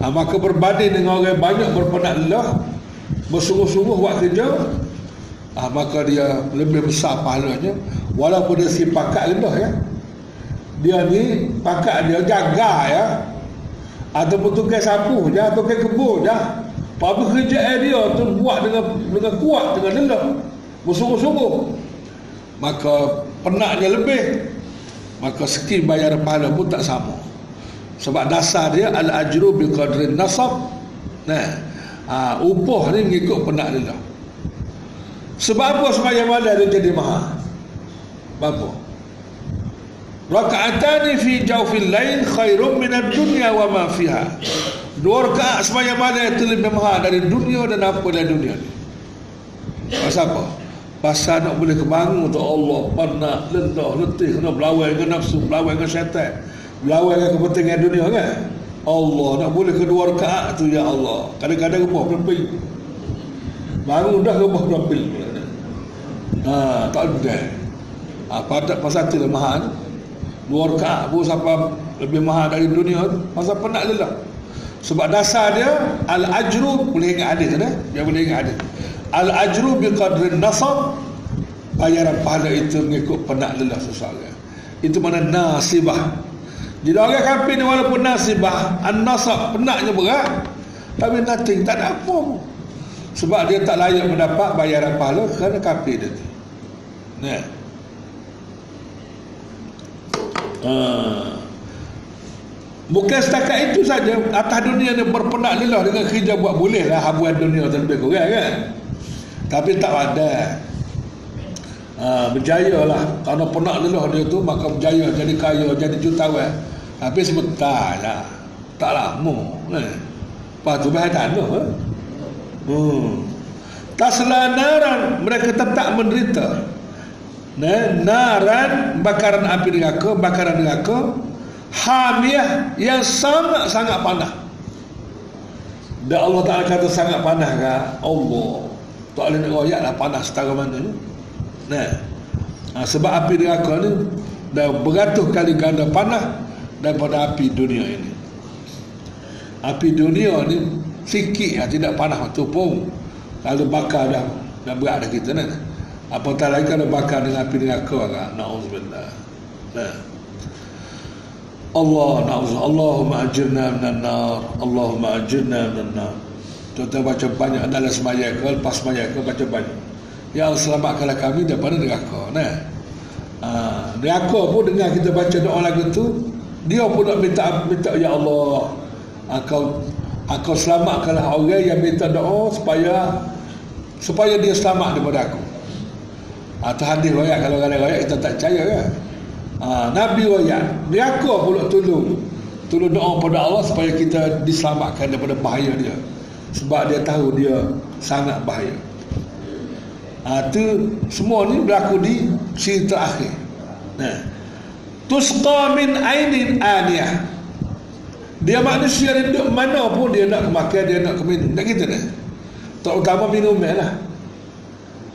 Ha, maka berbanding dengan orang banyak berpenat lelah bersungguh-sungguh buat kerja ha, maka dia lebih besar pahalanya. Walaupun dia si pakat rendah ya. Dia ni pakat dia jaga ya. Ataupun tukar sapu je tukar kebun je. Apa kerja dia tu buat dengan dengan kuat dengan lelah bersungguh-sungguh. Maka penatnya lebih. Maka segi bayar pahala pun tak sama. Sebab dasar dia al ajru bi qadri nasab. Nah ha, upah ni mengikut penat dia sebab apa sembahyang malam dia jadi mahal apa Raka'atani fi jawfil lain khairum min ad-dunya wa ma fiha. Dua rakaat sembahyang malam itu lebih mahal dari dunia dan apa dalam dunia ni. Pasal apa? Pasal nak boleh kebangun untuk Allah, penat, lendah, letih, kena berlawan dengan nafsu, berlawan dengan syaitan, berlawan dengan kepentingan dunia kan? Allah nak boleh kedua rakaat tu ya Allah. Kadang-kadang rebah berapa? Bangun dah rebah berapa? Ha, tak ada. Ha, pada pasal tu mahal dua rakaat pun sampai lebih mahal dari dunia masa penat lelah sebab dasar dia al ajru boleh ingat hadis kan dia boleh ingat hadis al ajru bi qadri nasab bayaran pahala itu mengikut penat lelah seseorang itu mana nasibah jadi orang kafir ni walaupun nasibah an nasab penatnya berat tapi nothing tak ada apa. Sebab dia tak layak mendapat bayaran pahala kerana kafir dia tu. Nah. Ha. Bukan setakat itu saja Atas dunia ni berpenat lelah Dengan kerja buat boleh lah Habuan dunia tu lebih kurang kan. Tapi tak ada. Ha, Berjaya lah. Kerana penat lelah dia tu Maka berjaya jadi kaya Jadi jutawan Tapi sebentar lah Tak lama eh. Lepas tu tak ada eh? hmm. Tak selanaran Mereka tetap menderita Nah, naran bakaran api neraka, bakaran neraka hamiyah yang sangat-sangat panas. Dan Allah Taala kata sangat panas kan? Allah. Tak boleh nak royak panas setara mana. Nah. Ha, sebab api neraka ni dah beratus kali ganda panas daripada api dunia ini. Api dunia ni sikit lah, tidak panas tu pun kalau bakar dah dah berat dah kita ni. Apatah lagi kalau bakar dengan api neraka agak. Na'udzubillah. Nah. Allah na'udzubillah. Allahumma ajirna minan nar. Allahumma ajirna minan nar. Kita baca banyak dalam semaya ke, lepas semaya ke, baca banyak. Ya Allah selamatkanlah kami daripada neraka. Nah. Ha, neraka pun dengar kita baca doa lagu tu, dia pun nak minta, minta Ya Allah, kau, kau selamatkanlah orang yang minta doa supaya supaya dia selamat daripada aku. Atau hadis royak. Kalau ada royak kita tak percaya kan? Ha, Nabi royak. Neraka pula tolong tolong doa pada Allah supaya kita diselamatkan daripada bahaya dia. Sebab dia tahu dia sangat bahaya. Ha, tu semua ni berlaku di sini terakhir. Nah tusqa min ainin aniyah dia manusia ni duduk mana pun dia nak kemakan dia nak keminum tak gitu dah terutama minum lah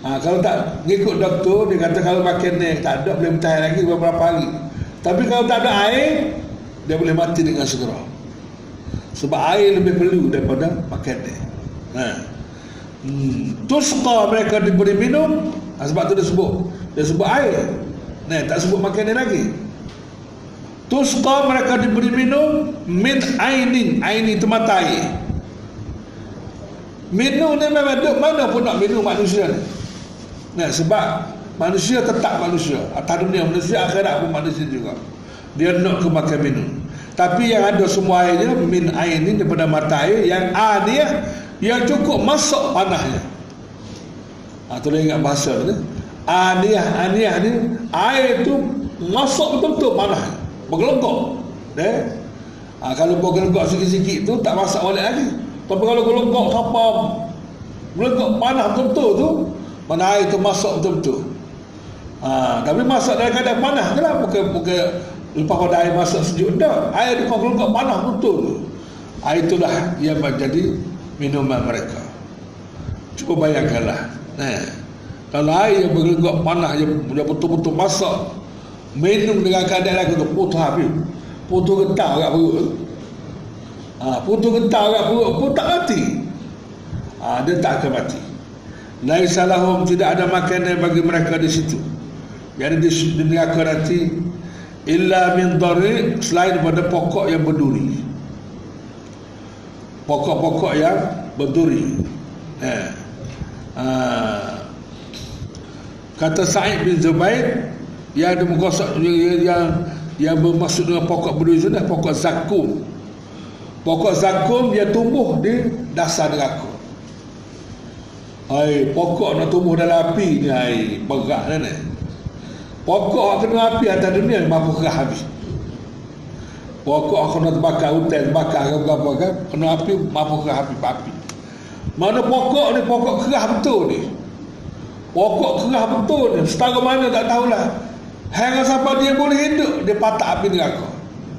Ha, kalau tak ngikut doktor dia kata kalau makan ni tak ada boleh bertahan lagi beberapa hari. Tapi kalau tak ada air dia boleh mati dengan segera. Sebab air lebih perlu daripada makan ni. Ha. Hmm. Tusqa mereka diberi minum ha, sebab tu dia sebut dia sebut air. Ni tak sebut makan ni lagi. Tusqa mereka diberi minum min ainin aini itu mata air. Minum ni memang duk mana pun nak minum manusia ni. Nah, sebab manusia tetap manusia. Atas dunia manusia, akhirat pun manusia juga. Dia nak ke makan minum. Tapi yang ada semua airnya, min air ni daripada mata air, yang dia yang cukup masuk panahnya. Ha, tu ingat bahasa ni. Aniyah, aniyah ni, air tu masuk betul-betul panah. Bergelengkok. Eh? Ha, kalau bergelengkok sikit-sikit tu, tak masak balik lagi. Tapi kalau gelengkok kapal, gelengkok panah betul-betul tu, mana air itu masuk betul-betul ha, tapi masuk dalam keadaan panas ke lah bukan, bukan lepas pada air masuk sejuk tak air itu kalau kat panas betul air itulah yang menjadi minuman mereka cuba bayangkanlah nah, kalau air yang bergelegak panas yang betul-betul masak minum dengan keadaan lagu tu putus habis putus getah kat perut ha, putus getah kat perut pun tak mati ha, dia tak akan mati lahum tidak ada makanan bagi mereka di situ. Yang di, di neraka nanti illa min dhari selain pada pokok yang berduri. Pokok-pokok yang berduri. Eh. Ha. kata Sa'id bin Zubair yang ada mengkosok yang, yang yang bermaksud dengan pokok berdua itu pokok zakum. Pokok zakum dia tumbuh di dasar neraka. Hai, pokok nak tumbuh dalam api ni hai, berat ni pokok kena api atas dunia mampu kerah habis. Pokok kena terbakar hutan terbakar ke apa kan kena api mampu kerah api api. Mana pokok ni pokok kerah betul ni? Pokok kerah betul ni setara mana tak tahulah hingga sampai dia boleh hidup dia patah api neraka.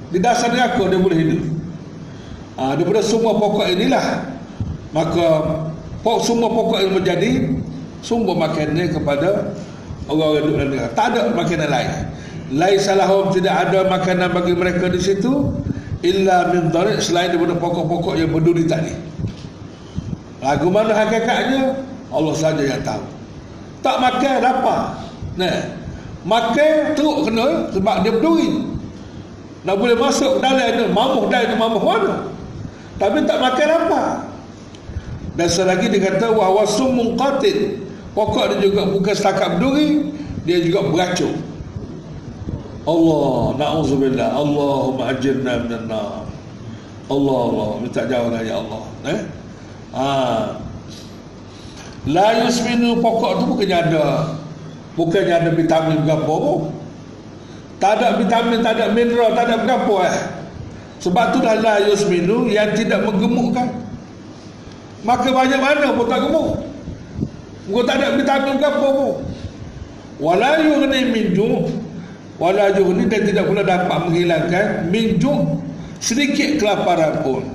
Di dasar neraka dia boleh hidup. Ha, daripada semua pokok inilah maka pokok, semua pokok yang menjadi sumber makannya kepada orang yang duduk dalam neraka. Tak ada makanan lain. Lain salahum tidak ada makanan bagi mereka di situ illa min dharik selain daripada pokok-pokok yang berduri tadi. Lagu mana hakikatnya? Allah saja yang tahu. Tak makan lapar. Nah makan teruk kena sebab dia berduri nak boleh masuk dalam itu mamuh dah itu mamuh mana? Tapi tak makan lapar dan selagi dia kata wahwasum mungqatil pokok dia juga bukan setakat berduri dia juga beracun. Allah na'udzubillah. Allahumma ajirna minan nar. Allah Allah. Minta jauh ya Allah. Eh? Ha. La yusminu pokok tu bukannya ada bukannya ada vitamin berapa pun tak ada vitamin tak ada mineral tak ada berapa eh? Sebab tu dah la yusminu yang tidak menggemukkan. Maka banyak mana pun tak gemuk. Kau tak ada vitamin berapa pun. Wala yughni min ju' wala juhni dan tidak pula dapat menghilangkan minjuk sedikit kelaparan pun.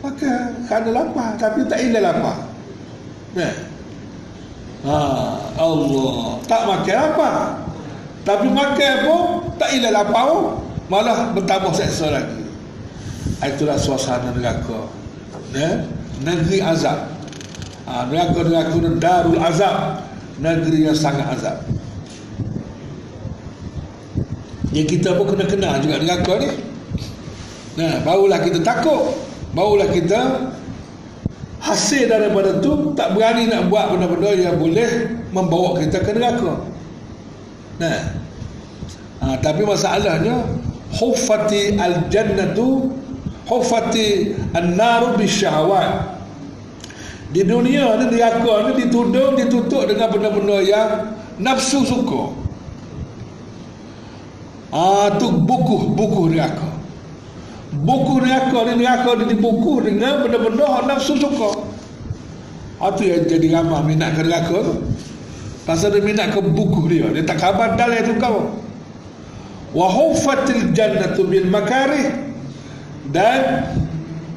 Maka kerana lapar tapi tak hilang lapar. Nah. Ha, Allah. Tak makan apa. Tapi makan pun tak hilang lapar pun malah bertambah seksa lagi. Itulah suasana neraka. Nah. negeri azab. Ha, neraka-neraka darul azab. Negeri yang sangat azab. Yang kita pun kena kenal juga neraka ni. Nah barulah kita takut. Barulah kita hasil daripada tu tak berani nak buat benda-benda yang boleh membawa kita ke neraka. Nah. Ha, tapi masalahnya huffati al-jannatu huffati an-naru bisyahwat di dunia ni neraka ni ditudung ditutup dengan benda-benda yang nafsu suka. Ah tu buku buku neraka. Buku neraka ni neraka ni dibuku dengan benda-benda hak nafsu suka. Ah tu yang jadi ramah minat ke neraka tu. Pasal dia minat ke buku dia. Dia tak khabar dalam tu kau. Wa hufatil jannatu bil makarih dan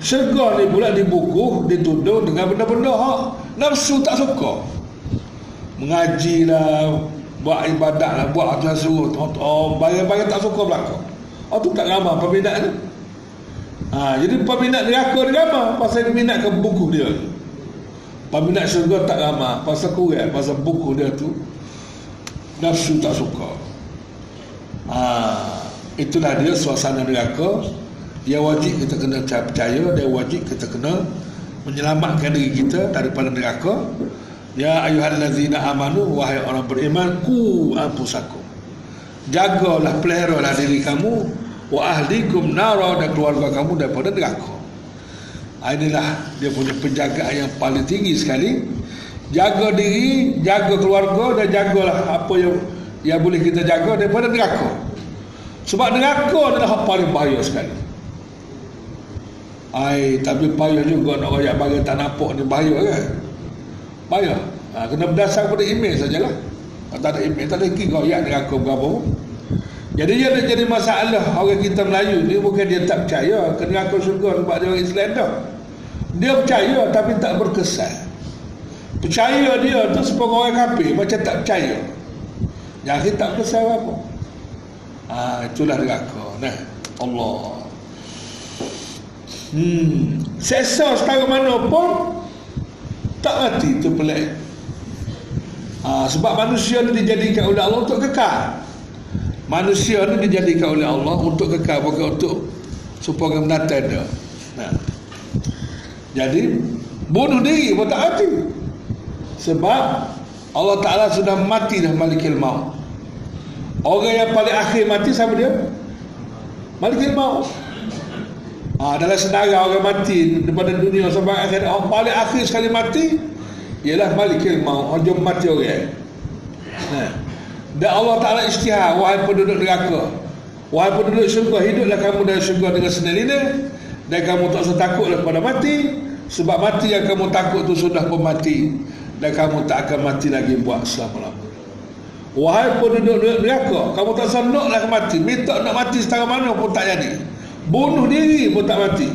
syurga ni pula dibuku dituduh dengan benda-benda hak nafsu tak suka. Mengajilah, buat ibadat lah buat apa suruh oh, bayar-bayar tak suka belakang oh tu tak ramah peminat tu ha, jadi peminat neraka dia ramah pasal dia minat ke buku dia. Peminat syurga tak ramah pasal kurang pasal buku dia tu nafsu tak suka. Ha, itulah dia suasana neraka. Dia wajib kita kena percaya dia wajib kita kena menyelamatkan diri kita daripada neraka. Ya ayuhallazina amanu wahai orang beriman ku anfusakum. Jagalah peliharalah diri kamu wa ahlikum nara dan keluarga kamu daripada neraka. Ah, inilah dia punya penjagaan yang paling tinggi sekali. Jaga diri, jaga keluarga dan jagalah apa yang yang boleh kita jaga daripada neraka. Sebab neraka adalah yang paling bahaya sekali. Ai, tapi payah juga nak royak bagi tak nampak ni bahaya kan? Payah. Ha, kena berdasar pada email sajalah. Kalau tak ada email, tak ada lagi kau dengan aku berapa. Jadi dia ada jadi masalah orang kita Melayu ni bukan dia tak percaya kena aku syurga sebab dia orang Islam dah. Dia percaya tapi tak berkesan. Percaya dia tu sepuluh orang kafir macam tak percaya. Jadi tak berkesan apa. Ha, itulah neraka. Nah, Allah. Hmm. Sesa setara mana pun tak mati tu pelik ha, sebab manusia ni dijadikan oleh Allah untuk kekal manusia ni dijadikan oleh Allah untuk kekal bukan untuk supaya menata dia nah. jadi bunuh diri pun tak mati sebab Allah Ta'ala sudah mati dah malikil maut orang yang paling akhir mati siapa dia? malikil maut ha, dalam sedara orang mati daripada dunia sampai akhir orang paling akhir sekali mati ialah malikil maut orang mati orang nah. Dan Allah Ta'ala istihar wahai penduduk neraka wahai penduduk syurga hiduplah kamu dari syurga dengan sendirinya dan kamu tak usah takutlah pada mati sebab mati yang kamu takut tu sudah pun mati dan kamu tak akan mati lagi buat selama-lamanya. Wahai penduduk neraka, kamu tak usah naklah mati. Minta nak mati setara mana pun tak jadi. Bunuh diri pun tak mati.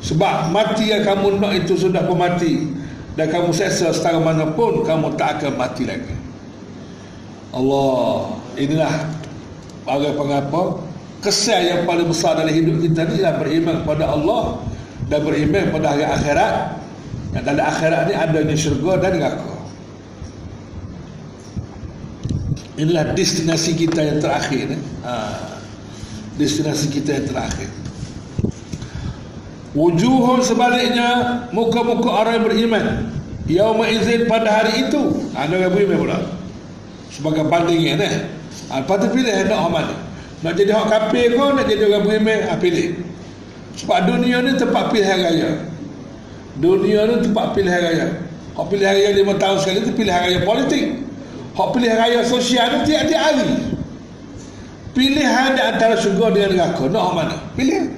Sebab mati yang kamu nak itu sudah pun mati. Dan kamu sesa setara mana pun, kamu tak akan mati lagi. Allah, inilah bagai pengapa kesan yang paling besar dalam hidup kita ni ialah beriman kepada Allah dan beriman pada hari akhirat. Yang dalam akhirat ni adanya syurga dan neraka. Inilah destinasi kita yang terakhir eh? ha. destinasi kita yang terakhir. Wujuhun sebaliknya muka-muka orang yang beriman yauma izin pada hari itu. Anda yang beriman pula sebagai bandingnya eh? ha, lepas tu pilih nak orang mana nak jadi orang kafir kau nak jadi orang beriman ha, pilih sebab dunia ni tempat pilihan raya. Dunia ni tempat pilihan raya. Hak pilihan raya lima tahun sekali itu pilihan raya politik. Hak pilihan raya sosial ni tiap-tiap hari. Pilihan di antara syurga dengan neraka. Nak mana? Pilih.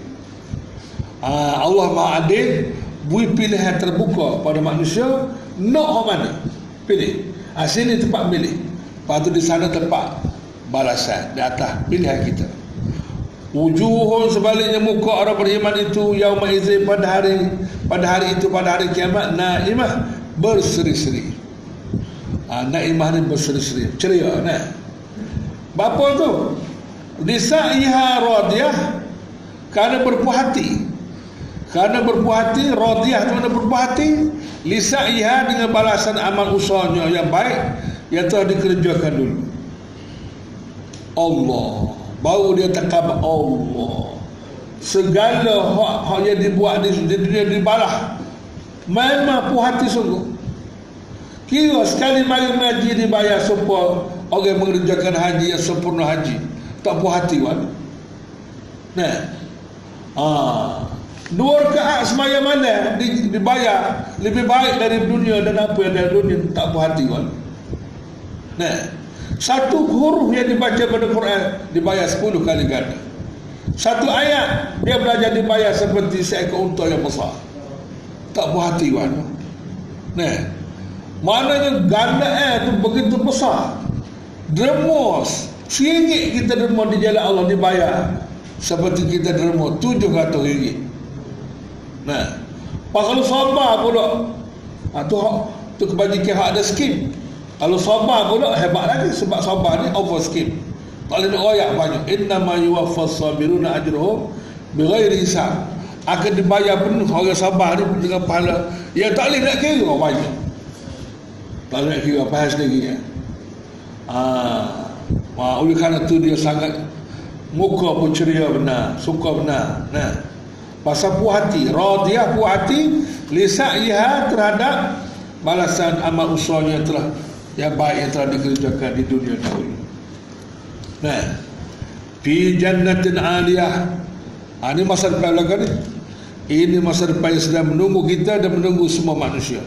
Ha, Allah Maha Adil bui pilihan terbuka pada manusia nak mana? Pilih. Ha, sini tempat pilih. Lepas tu di sana tempat balasan di atas pilihan kita. Wujuhun sebaliknya muka orang beriman itu yauma izin pada hari pada hari itu pada hari kiamat naimah berseri-seri. Ah naimah ni berseri-seri. Ceria nah. Bapa tu? Nisaiha radiyah kerana berpuas hati. Kerana berpuas hati, radiyah tu mana berpuas hati? Lisaiha dengan balasan amal usahanya yang baik yang telah dikerjakan dulu. Allah. Baru dia takab Allah. Segala hak hak yang dibuat di dunia dibalah. Memang puas hati sungguh. Kira sekali mari mengaji dibayar supaya orang mengerjakan haji yang sempurna haji. Tak puas hati kan nah. Ah dua rakaat semaya mana dibayar lebih baik dari dunia dan apa yang dari dunia tak puas hati kan nah satu huruf yang dibaca pada Quran dibayar 10 kali ganda. Satu ayat dia belajar dibayar seperti seekor unta yang besar. Tak puas hati kan? Nah. Maknanya ganda eh tu begitu besar. Dermos. Singgit kita derma di jalan Allah dibayar. Seperti kita derma tujuh ratus ringgit. Nah. Pasal sabar pula. Ha, tu, tu kebajikan hak ada skim. Kalau sabar pula hebat lagi sebab sabar ni over skip. Tak boleh royak banyak. Inna ma yuwaffas sabiruna ajruhum bighairi hisab. Akan dibayar penuh orang sabar ni dengan pahala. Ya tak boleh nak kira banyak. Tak boleh nak kira apa sendiri ya. Ah, ha, oleh kerana tu dia sangat muka pun ceria benar, suka benar. Nah. Pasal puas hati, radiyah puas hati, lisa'iha terhadap balasan amal usahanya telah yang baik yang telah dikerjakan di dunia dahulu. Nah, fi jannatin aliyah. Ha, ini masa depan belakang ni. Ini masa depan yang sedang menunggu kita dan menunggu semua manusia.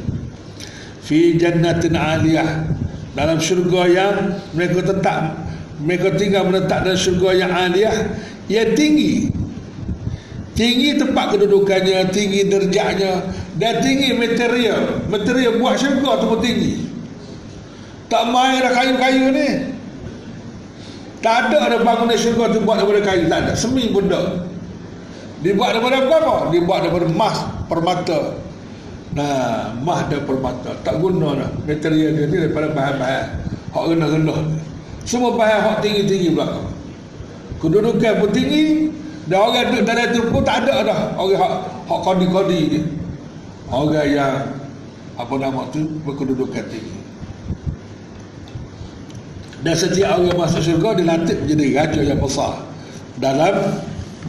Fi jannatin aliyah. Dalam syurga yang mereka tetap mereka tinggal menetap dalam syurga yang aliyah yang tinggi. Tinggi tempat kedudukannya, tinggi derjatnya dan tinggi material. Material buat syurga tu pun tinggi. Tak main dah kayu-kayu ni. Tak ada ada bangunan syurga tu buat daripada kayu. Tak ada. Semi tak. Dibuat daripada apa? Dibuat daripada emas permata. Nah, emas dan permata. Tak guna dah. Material dia ni daripada bahan-bahan. Hak rendah-rendah. Semua bahan hak tinggi-tinggi belakang. Kedudukan pun tinggi. Dan orang duduk dalam tu pun tak ada dah. Orang hak, hak kodi-kodi ni. Orang yang apa nama tu berkedudukan tinggi. Dan setiap orang masuk syurga dilantik menjadi raja yang besar. Dalam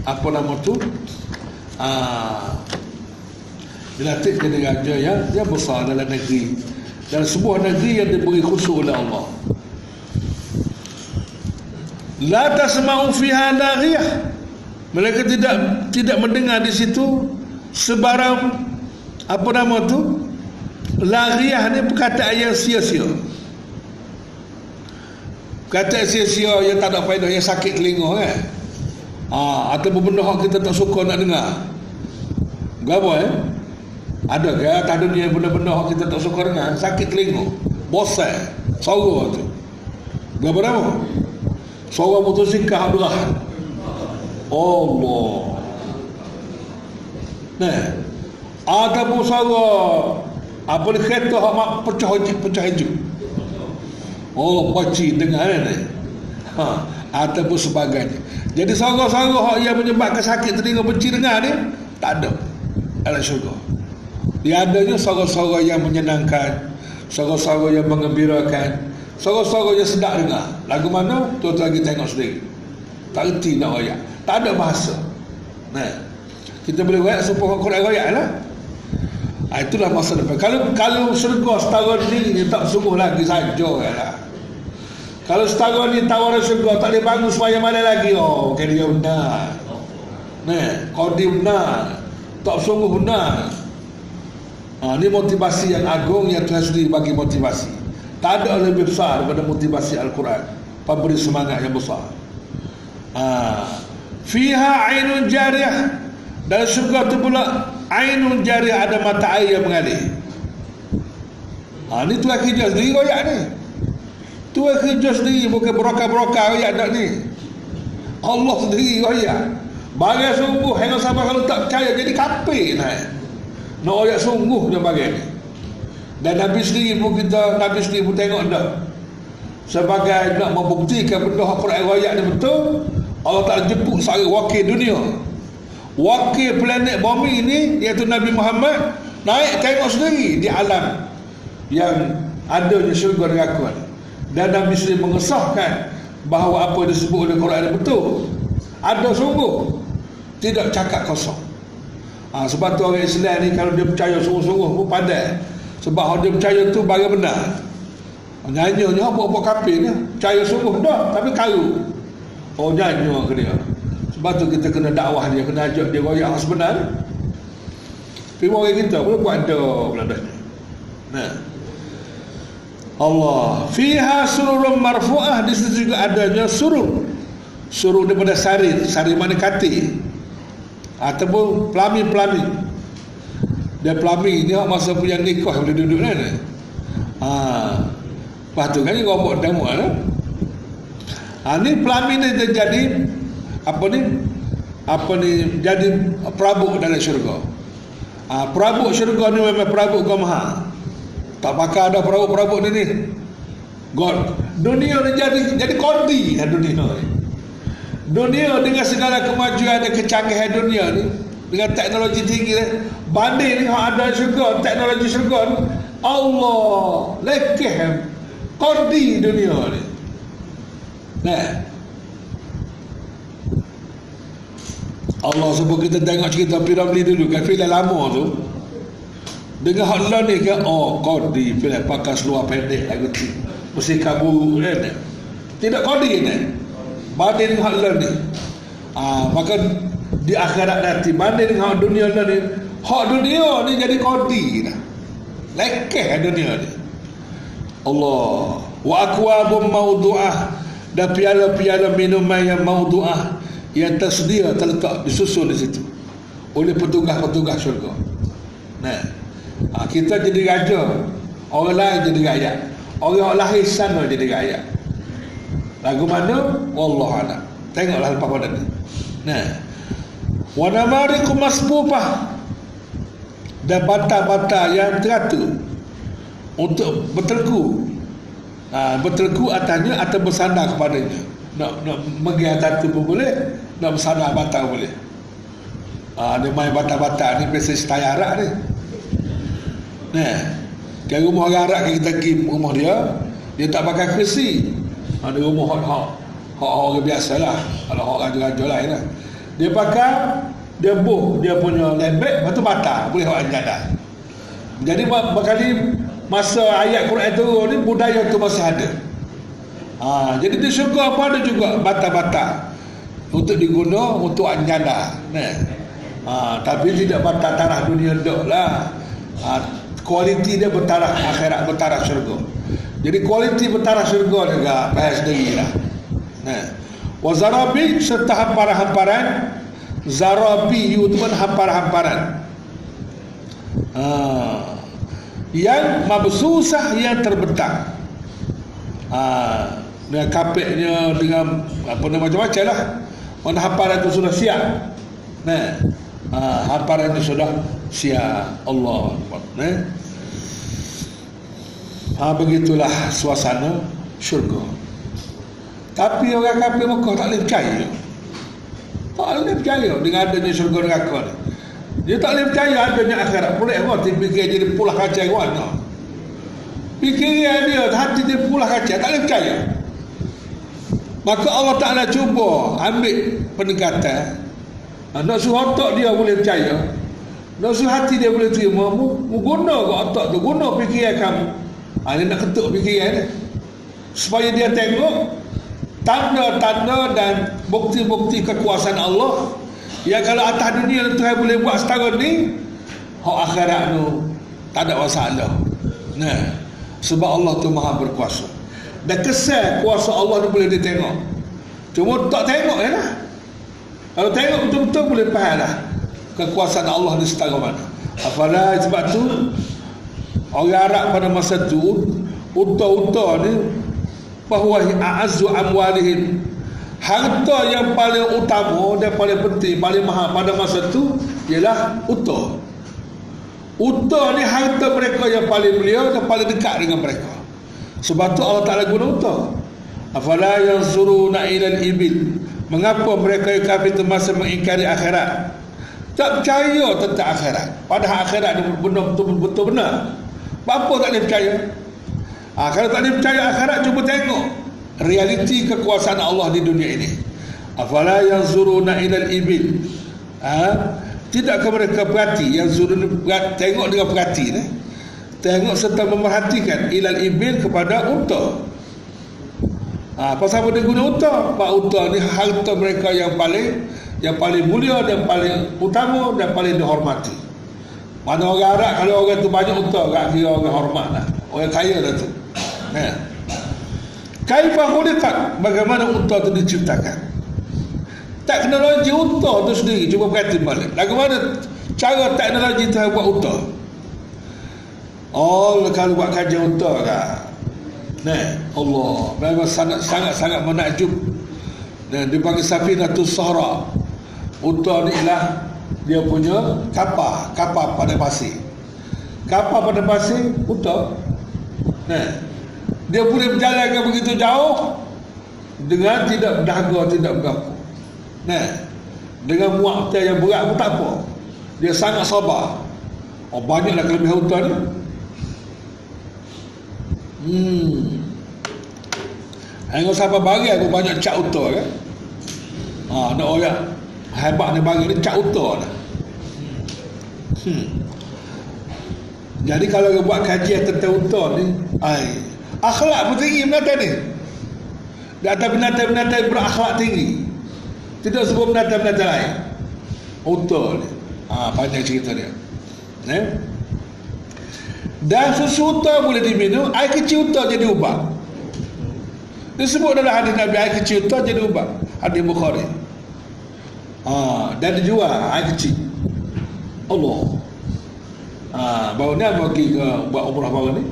apa nama tu? Ah, dilantik menjadi raja yang yang besar dalam negeri. Dan sebuah negeri yang diberi khusus oleh Allah. La tasma'u fiha laghiyah mereka tidak tidak mendengar di situ sebarang apa nama tu? Laghiyah ni perkataan yang sia-sia kata sia-sia yang tak ada faedah yang sakit telinga kan ha, atau benda kita tak suka nak dengar. Apa eh? Ada ke? Ada ni benda-benda kita tak suka dengar. Sakit telinga. Bosan. Suara tu. Apa nama? Suara motosikal belah. Allah. Nah. Ataupun suara apa ni kereta mak pecah pecah hiji. Oh, paci dengar ni. Ha, ataupun sebagainya. Jadi hak yang menyebabkan sakit telinga benci dengar ni tak ada. Dalam syurga. Dia adanya suara-suara yang menyenangkan, suara-suara yang mengembirakan, Suara-suara yang sedap dengar Lagu mana? Tuan-tuan lagi tengok sendiri Tak reti nak rayak Tak ada bahasa nah. Kita boleh rayak supaya Quran rayak lah ha, Itulah masa depan Kalau kalau surga setara ni tak sungguh lagi saja lah. Kalau setara ni tawaran surga Tak boleh bangun supaya mana lagi? Oh okay, dia benar. Nah. Kau dia benar Tak sungguh benar. Ha, Ini motivasi yang agung Yang Tuhan sendiri bagi motivasi. Tak ada lebih besar daripada motivasi Al-Quran. Pemberi semangat yang besar. Ha. Fiha ainun jariah Dan syurga tu pula Ainun jariah ada mata air yang mengalir. Ha, Ni tuan kerja sendiri royak ni Tuan kerja sendiri Bukan beroka-beroka royak tak ni. Allah sendiri royak Bagai sungguh Hanya sama kalau tak percaya Jadi kapir naik. Nak royak sungguh dia bagai ni dan Nabi sendiri pun kita Nabi sendiri pun tengok dah. Sebagai nak membuktikan benda Al-Quran ayat ni betul Allah tak jemput seorang wakil dunia. Wakil planet bumi ini iaitu Nabi Muhammad naik tengok sendiri di alam yang adanya syurga dan akuan dan Nabi sendiri mengesahkan bahawa apa yang disebut oleh Quran ini betul. Ada sungguh. Tidak cakap kosong. Ha, sebab tu orang Islam ni kalau dia percaya sungguh-sungguh pun pandai. Sebab dia percaya tu barang benar. Nyanyinya apa-apa kafir ni Percaya sungguh dah Tapi karu Oh nyanyi ke dia. Sebab tu kita kena dakwah dia Kena ajak dia royak sebenar. Tapi orang kita pun buat ada Beladanya. Nah Allah. Fiha sururun marfu'ah. Di situ juga adanya surur. Surur daripada sarir Sarir mana katil Ataupun pelamin-pelamin dia pelami ni masa punya nikah boleh duduk kan ha. lepas tu kan ni robot damu kan ha, ni pelami ni dia jadi apa ni? Apa ni? Jadi perabuk dalam syurga. Ha, perabuk syurga ni memang perabuk kau maha tak pakai ada perabuk-perabuk ni ni. God dunia ni jadi jadi kodi lah dunia ni. Dunia dengan segala kemajuan dan kecanggihan dunia ni dengan teknologi tinggi ni banding dengan ada syurga teknologi syurga ni Allah lekeh kordi dunia ni. Nah. Allah sebut kita tengok cerita Piramli dulu kan? Filem lama tu dengan hal lah ni kan oh kordi filem pakai seluar pendek lagu tu mesti kabur kan tidak kordi ni. Banding dengan hal lah ni. Ah, maka di akhirat nanti banding dengan dunia ni hak dunia ni jadi kodi dah. Lekeh dunia ni. Allah. Wa akwabum mawdu'ah. Dan piala-piala minuman yang mawdu'ah yang tersedia terletak disusun di situ. Oleh petugas-petugas syurga. Nah ha, kita jadi raja orang lain jadi rakyat. Orang lahir sana jadi rakyat. Lagu mana? Allah anak tengoklah lepas pada ni. Nah. Wa namariku masbubah. Dan bata-bata yang teratur untuk bertelku. Ha, bertelku atasnya atau bersandar kepadanya. Nak nak pergi atas tu pun boleh nak bersandar bata boleh. Ha, dia main bata-bata ni biasa setaya arak ni nah. Kan rumah orang Arab kita pergi rumah dia dia tak pakai kursi ada ha, rumah hot-hot hot-hot orang biasa lah. Kalau hot raja-raja lah. Dia pakai dia buh dia punya lembek lepas tu batal. Boleh orang jadah jadi berkali masa ayat Quran turun ni budaya tu masih ada. Ha, jadi di syurga apa ada juga bata-bata untuk diguna untuk anjana ha, tapi tidak bata tanah dunia dok lah. Ha, kualiti dia bertaraf akhirat bertaraf syurga. Jadi kualiti bertaraf syurga juga bahas sendiri lah. Nah. wazarabi serta hamparan-hamparan. Zarabi pun hamparan-hamparan. Ha, yang mabsusah yang terbentang. Ha, dengan kapeknya dengan apa nama macam-macam lah. Mana hamparan itu sudah siap. Nah. Ha, hamparan itu sudah siap. Allah nah ha, begitulah suasana syurga tapi orang kafir Mekah tak boleh percaya tak boleh percaya dengan adanya syurga neraka ni dia tak boleh percaya adanya akhirat. Boleh apa? Dia fikir jadi pulah kaca yang mana? Fikiran dia, hati dia pulah kaca. Tak boleh percaya. Maka Allah Ta'ala cuba ambil pendekatan. Ha, nak suruh otak dia boleh percaya. Nak suruh hati dia boleh terima. Mu, mu guna ke otak tu. Guna fikiran kamu. Ha, dia nak ketuk fikiran dia. Supaya dia tengok tanda-tanda dan bukti-bukti kekuasaan Allah Ya kalau atas dunia Tuhan boleh buat setara ni Hak akhirat tu Tak ada masalah. Nah Sebab Allah tu maha berkuasa. Dan kesan kuasa Allah tu boleh ditengok Cuma tak tengok ya lah. Kalau tengok betul-betul boleh faham lah Kekuasaan Allah ni setara mana. Apalah sebab tu Orang Arab pada masa tu Uta-uta ni Bahawa a'azu amwalihim. Harta yang paling utama dan paling penting paling mahal pada masa itu ialah utah utah ni harta mereka yang paling mulia dan paling dekat dengan mereka. Sebab tu Allah Ta'ala guna utah afala yang suruh ilal ibil? Mengapa mereka yang kafir itu mengingkari akhirat? Tak percaya tentang akhirat. Padahal akhirat ni benar betul-betul benar apa tak boleh percaya? Ha, kalau tak boleh percaya akhirat cuba tengok realiti kekuasaan Allah di dunia ini. Afala yang zuruna ilal ibil? Ha? tidakkah mereka perhati yang zuruna tengok dengan perhati ne? tengok serta memerhatikan ilal ibil kepada unta. Ha, pasal apa dia guna unta? Pak unta ni harta mereka yang paling yang paling mulia dan paling utama dan paling dihormati mana orang Arab kalau orang tu banyak unta tak kira orang hormat lah. Orang kaya lah tu. Ya. Kaifah khuliqat Bagaimana unta itu diciptakan? Teknologi unta itu sendiri Cuba berkata balik. Bagaimana cara teknologi itu buat unta. Oh kalau buat kajian unta kan Nah, Allah. Memang sangat sangat sangat menakjub. Dan dipanggil Safinatul Sahra. Unta ni ialah Dia punya kapal Kapal pada pasir Kapal pada pasir Unta Nah dia boleh berjalan begitu jauh dengan tidak berdahaga, tidak berapa. Nah, dengan muak yang berat pun tak apa. Dia sangat sabar. Oh, banyaklah kelebihan hutan ni. Hmm. Hanya siapa bagi aku banyak cak utah kan. Ha, ada orang hebat ni bagi ni cak utah lah. Hmm. Jadi kalau buat kajian tentang utah ni, ai, akhlak pun tinggi binatang ni. Di atas binatang-binatang berakhlak tinggi. Tidak sebut binatang-binatang lain. Unta ni ha, panjang cerita dia. Eh? dan susu unta boleh diminum air kecil unta jadi ubat. Disebut dalam hadis Nabi air kecil unta jadi ubat. Hadis Bukhari ha, dan dijual air kecil. Allah. Ha, baru ni bagi ke buat umrah baru ni.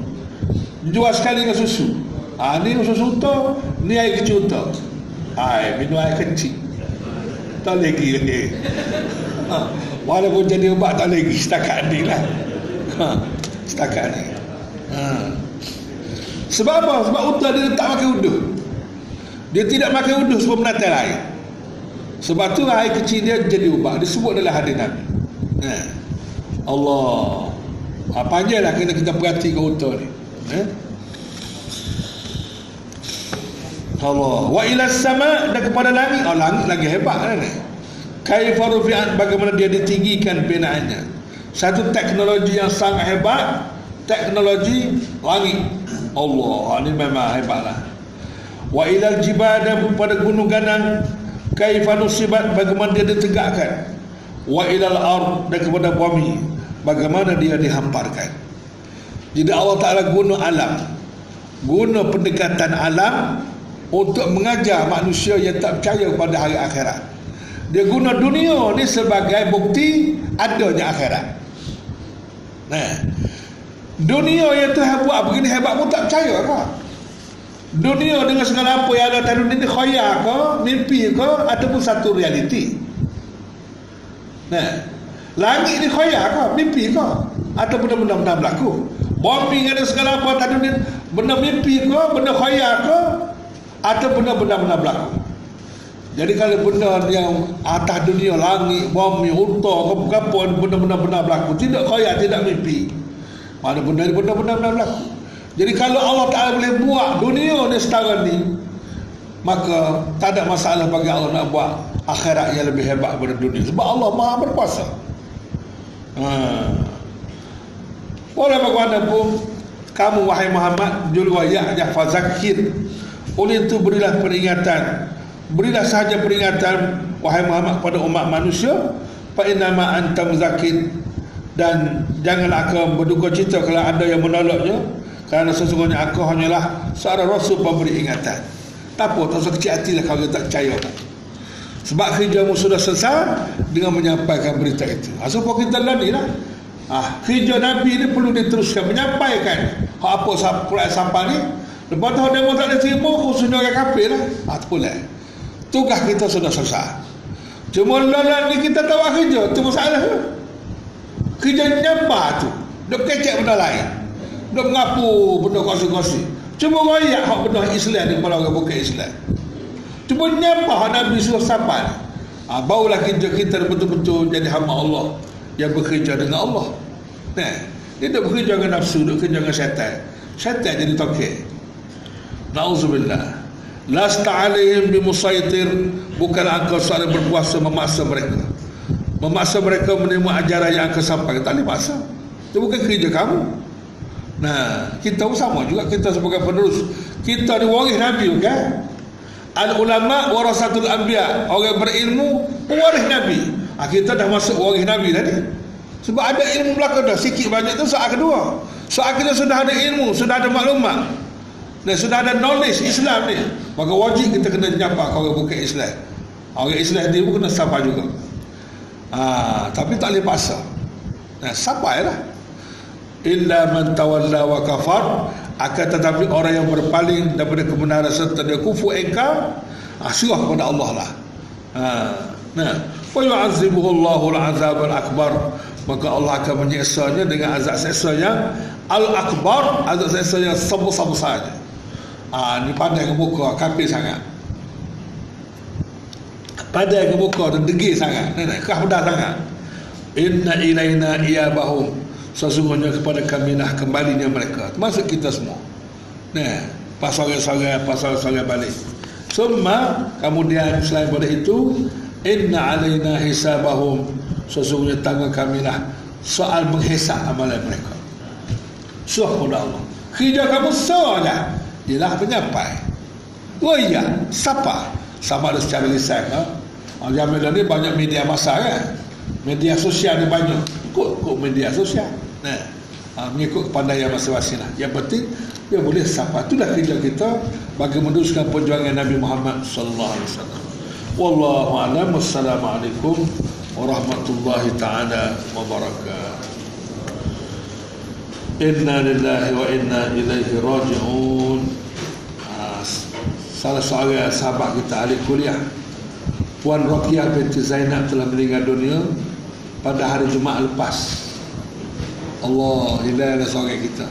Jual sekali dengan susu. Ha, ni susu unta ni air kecil unta. Ha, minum air kecil. Tak lagi. Ha, walaupun jadi ubat tak lagi setakat ni lah. Ha, setakat ni. Ha. sebab apa? sebab unta dia tak makan uduh dia tidak makan uduh sebab menatal air sebab tu air kecil dia jadi ubat. Disebut dalam hadis Nabi. Ha. Allah. Ha, panjanglah kena kita perhati ke unta ni. Eh? Allah. Wa ila sama dan kepada langit. Oh langit lagi hebat kan ni. Kaifa rufi'at bagaimana dia ditinggikan binaannya satu teknologi yang sangat hebat teknologi langit. Allah ini memang hebatlah. Wa ilal jibal dan pada gunung ganang kaifa nusibat bagaimana dia ditegakkan? Wa ilal ard dan kepada bumi bagaimana dia dihamparkan? Jadi Allah Taala guna alam. Guna pendekatan alam untuk mengajar manusia yang tak percaya kepada hari akhirat. Dia guna dunia ni sebagai bukti adanya akhirat. Nah. Dunia yang Tuhan buat begini hebat pun tak percaya kau dunia dengan segala apa yang ada dalam dunia ni khayal ke mimpi ke ataupun satu realiti. Nah langit ni khayal ke mimpi ke atau benda-benda benar berlaku. Bombing ada segala apa dalam dunia benda mimpi ke benda khayal ke atau benda-benda benar berlaku. Jadi kalau benda yang atas dunia langit bombing unta apa-apa benda-benda benar berlaku tidak khayal tidak mimpi. Mana benda benda-benda benar berlaku jadi kalau Allah Ta'ala boleh buat dunia ni sekarang ni Maka tak ada masalah bagi Allah nak buat akhirat yang lebih hebat daripada dunia. Sebab Allah maha berkuasa. Ha. Oleh bagaimanapun Kamu wahai Muhammad Julwayah Jafar Zakir Oleh itu berilah peringatan. Berilah sahaja peringatan Wahai Muhammad kepada umat manusia. Fa'inama antam zakir. Dan janganlah akan berduka cita Kalau ada yang menolaknya kerana sesungguhnya aku hanyalah seorang rasul pemberi ingatan. Tak apa, tak usah kecil hatilah kalau kita tak percaya. Sebab kerjamu sudah selesai dengan menyampaikan berita itu. Asal ha, kita lani lah. Ah, kerja Nabi ini perlu diteruskan menyampaikan apa Quran sampai ni. Lepas tu dia tak ada terima khususnya orang kafir lah. Ah, tak boleh. Tugas kita sudah selesai. Cuma lalan ni kita tahu kerja, tu masalah tu. Kerja nyapa tu. Dok kecek benda lain. Dia mengapu benda kongsi-kongsi. Cuma royak hak benda Islam di kepala orang bukan Islam. Cuma nyapa hak Nabi suruh sampai. Ha, barulah kita kita betul-betul jadi hamba Allah yang bekerja dengan Allah. Nah, dia tak bekerja dengan nafsu, dia bekerja dengan syaitan. Syaitan jadi tokek. Nauzubillah. Lasta alaihim bimusaitir bukan engkau seorang berkuasa memaksa mereka. Memaksa mereka menerima ajaran yang akan sampai. Tak boleh paksa. Itu bukan kerja kamu. Nah, kita pun sama juga kita sebagai penerus. Kita ni waris Nabi kan? Al ulama warasatul anbiya. Orang berilmu waris Nabi. Ha, kita dah masuk waris Nabi tadi. Sebab ada ilmu belakang dah sikit banyak tu soal kedua. Soal kita sudah ada ilmu, sudah ada maklumat. Dan sudah ada knowledge Islam ni. Maka wajib kita kena nyapa kalau bukan Islam. Orang Islam dia pun kena sapa juga. Ha, tapi tak boleh paksa. Nah, sapa lah illa man tawalla wa kafar. Akan tetapi orang yang berpaling daripada kebenaran serta dia kufur engkar asyuah kepada Allah lah. Ha. nah. Wa yu'azibuhu Allahu al-azab al-akbar. Maka Allah akan menyeksanya dengan azab seksa yang al-akbar azab seksa yang sebesar saja ha, ni pandai ke muka kafir sangat. Pandai ke muka dan degil sangat. Ni kah pedas sangat. Inna ilaina iyabahum sesungguhnya kepada kami lah kembalinya mereka. Termasuk kita semua. Nah pasal-pasal pasal-pasal balik. Semua kemudian selain pada itu inna alaina hisabahum. Sesungguhnya tangan kami lah soal menghisap amalan mereka. Suah kepada Allah kerja kamu sahaja ialah penyampai. Oh iya siapa? Sama ada secara lisan ha? Zaman ni banyak media masa kan? Media sosial ni banyak. Kok, kok media sosial Ha, mengikut kepandaian masing-masing lah. Yang penting dia boleh sapa. Itulah kerja kita bagi meneruskan perjuangan Nabi Muhammad sallallahu alaihi wasallam. Wallahu a'lam. Wassalamualaikum warahmatullahi taala wabarakatuh. Inna lillahi wa inna ilaihi raji'un. Ha, salah seorang sahabat kita ahli kuliah Puan Rokiah binti Zainab telah meninggal dunia pada hari Jumaat lepas Allah hidayah seorang kita.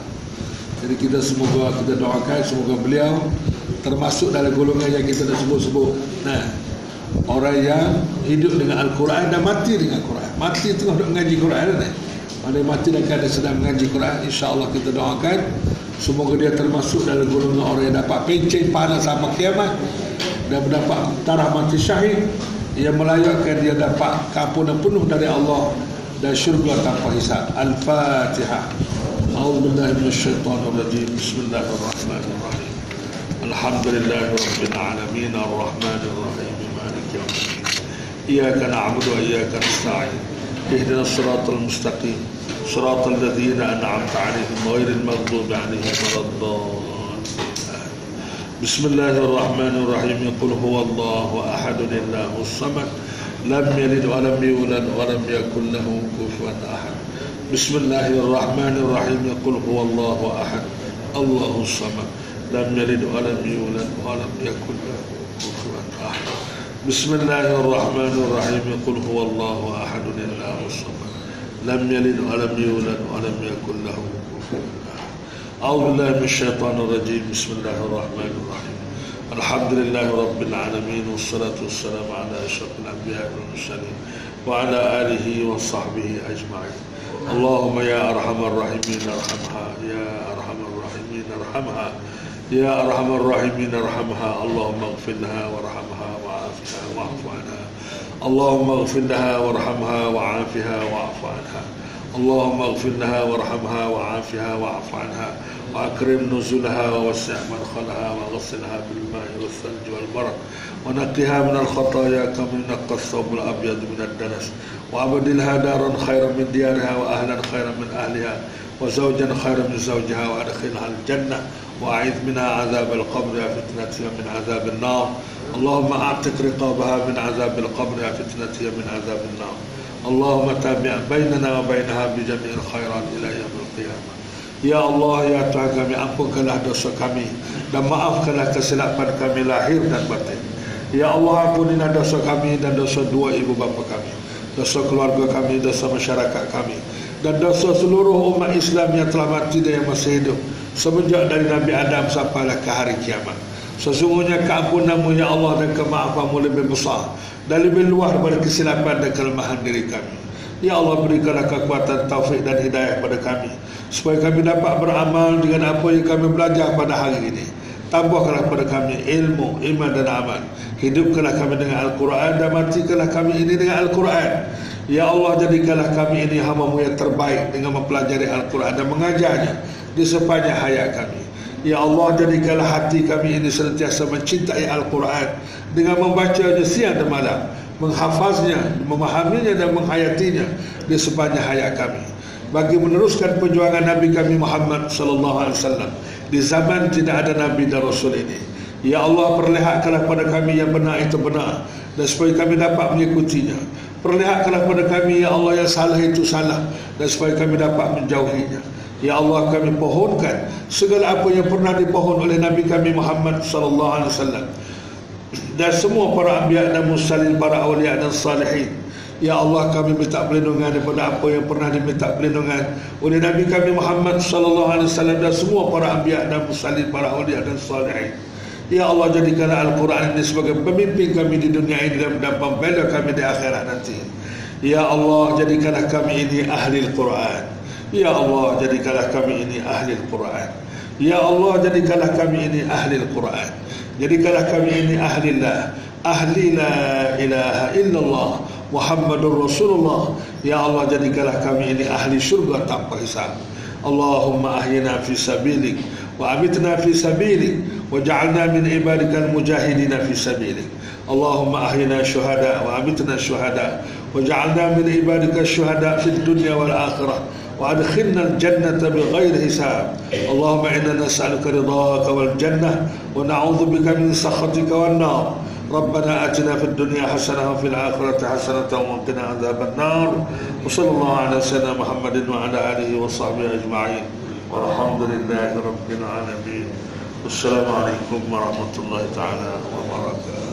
Jadi kita semoga kita doakan semoga beliau termasuk dalam golongan yang kita dah sebut-sebut. Nah orang yang hidup dengan Al-Quran dan mati dengan Al-Quran mati tengah duduk mengaji Quran ni pada mati dan keadaan sedang mengaji Quran insyaAllah kita doakan semoga dia termasuk dalam golongan orang yang dapat pencet pahala sampai kiamat dan mendapat tarah mati syahid. Yang melayakkan dia dapat keampunan penuh dari Allah syurga tanpa hisab. Al-Fatihah. أعوذ بالله من الشيطان الرجيم. بسم الله الرحمن الرحيم. الحمد لله رب العالمين. الرحمن الرحيم. مالك يوم الدين. إياك نعبد وإياك نستعين. اهدنا الصراط المستقيم. صراط الذين أنعمت عليهم غير المغضوب عليهم ولا الضالين. بسم الله الرحمن الرحيم. قل هو الله أحد الله الصمد. لم يلد ولم يولد ولم يكن له كفوا أحد. بسم الله الرحمن الرحيم. قل هو الله أحد. الله الصمد. لم يلد ولم يولد ولم يكن له كفوا أحد. بسم الله الرحمن الرحيم. قل هو الله أحد. الله الصمد. لم يلد ولم يولد ولم يكن له كفوا أحد. أعوذ بالله من الشيطان الرجيم. بسم الله الرحمن الرحيم. الحمد لله رب العالمين والصلاة والسلام على أشرف الأنبياء والمرسلين وعلى آله وصحبه أجمعين. اللهم يا أرحم الراحمين ارحمها. يا أرحم الراحمين ارحمها. يا أرحم الراحمين ارحمها. اللهم اغفر لها وارحمها وعافها واعف عنها. اللهم اغفر لها وارحمها وعافها واعف عنها. اللهم اغفر لها وارحمها وعافها واعف عنها. وأكرم نزلها ووسع مدخلها وغسلها بالماء والثلج والبرد ونقها من الخطايا كما ينقى الثوب الأبيض من الدنس. وأبدلها دارا خيرا من ديارها وأهلا خيرا من أهلها وزوجا خيرا من زوجها وأدخلها الجنة. وأعيذ منها عذاب القبر يا فتنتها من عذاب النار. اللهم أعتق رقابها من عذاب القبر يا فتنتها من عذاب النار. اللهم تابع بيننا وبينها بجميع الخيرات إلى يوم القيامة. Ya Allah, Ya Tuhan kami, ampunkanlah dosa kami dan maafkanlah kesilapan kami lahir dan batin. Ya Allah, ampunilah dosa kami dan dosa dua ibu bapa kami, dosa keluarga kami, dosa masyarakat kami, dan dosa seluruh umat Islam yang telah mati dan yang masih hidup semenjak dari Nabi Adam sampailah ke hari kiamat. Sesungguhnya keampunanmu ya Allah dan kemaafanmu lebih besar dan lebih luar daripada kesilapan dan kelemahan diri kami. Ya Allah berikanlah kekuatan taufik dan hidayah pada kami supaya kami dapat beramal dengan apa yang kami belajar pada hari ini. Tambahkanlah pada kami ilmu, iman dan amal. Hidupkanlah kami dengan Al-Quran dan matikanlah kami ini dengan Al-Quran. Ya Allah jadikanlah kami ini hamamu yang terbaik dengan mempelajari Al-Quran dan mengajarnya di sepanjang hayat kami. Ya Allah jadikanlah hati kami ini senantiasa mencintai Al-Quran dengan membacanya siang dan malam, menghafaznya, memahaminya dan menghayatinya di sepanjang hayat kami bagi meneruskan perjuangan Nabi kami Muhammad sallallahu alaihi wasallam di zaman tidak ada nabi dan rasul ini. Ya Allah perlihatkanlah kepada kami yang benar itu benar dan supaya kami dapat mengikutinya. Perlihatkanlah kepada kami ya Allah yang salah itu salah dan supaya kami dapat menjauhinya. Ya Allah kami pohonkan segala apa yang pernah dipohon oleh Nabi kami Muhammad sallallahu alaihi wasallam dan semua para anbiya dan mursalin para awliya dan salihin Ya Allah kami minta perlindungan daripada apa yang pernah diminta perlindungan oleh Nabi kami Muhammad sallallahu alaihi wasallam dan semua para anbiya dan mursalin para awliya dan salihin. Ya Allah jadikanlah Al-Quran ini sebagai pemimpin kami di dunia ini dan pembela kami di akhirat nanti. Ya Allah jadikanlah kami ini ahli Al-Quran. Ya Allah jadikanlah kami ini ahli Al-Quran. Ya Allah jadikanlah kami ini ahli Al-Quran. Jadikanlah kami ini ahli Allah. Ahli la ilaha illallah. محمد رسول الله يا الله kami ini ahli أهل tanpa hisab. Allahumma اللهم أهينا في سبيلك amitna في سبيلك وجعلنا من عبادك المجاهدين في سبيلك اللهم أهينا شهداء وأمتنا شهداء وجعلنا من عبادك الشهداء في الدنيا والآخرة وأدخلنا الجنة بغير حساب اللهم إنا نسألك رضاك والجنة ونعوذ بك من سخطك والنار ربنا آتنا في الدنيا حسنة وفي الآخرة حسنة وقنا عذاب النار. وصلى الله على سيدنا محمد وعلى آله وصحبه أجمعين. والحمد لله رب العالمين. والسلام عليكم ورحمة الله تعالى وبركاته.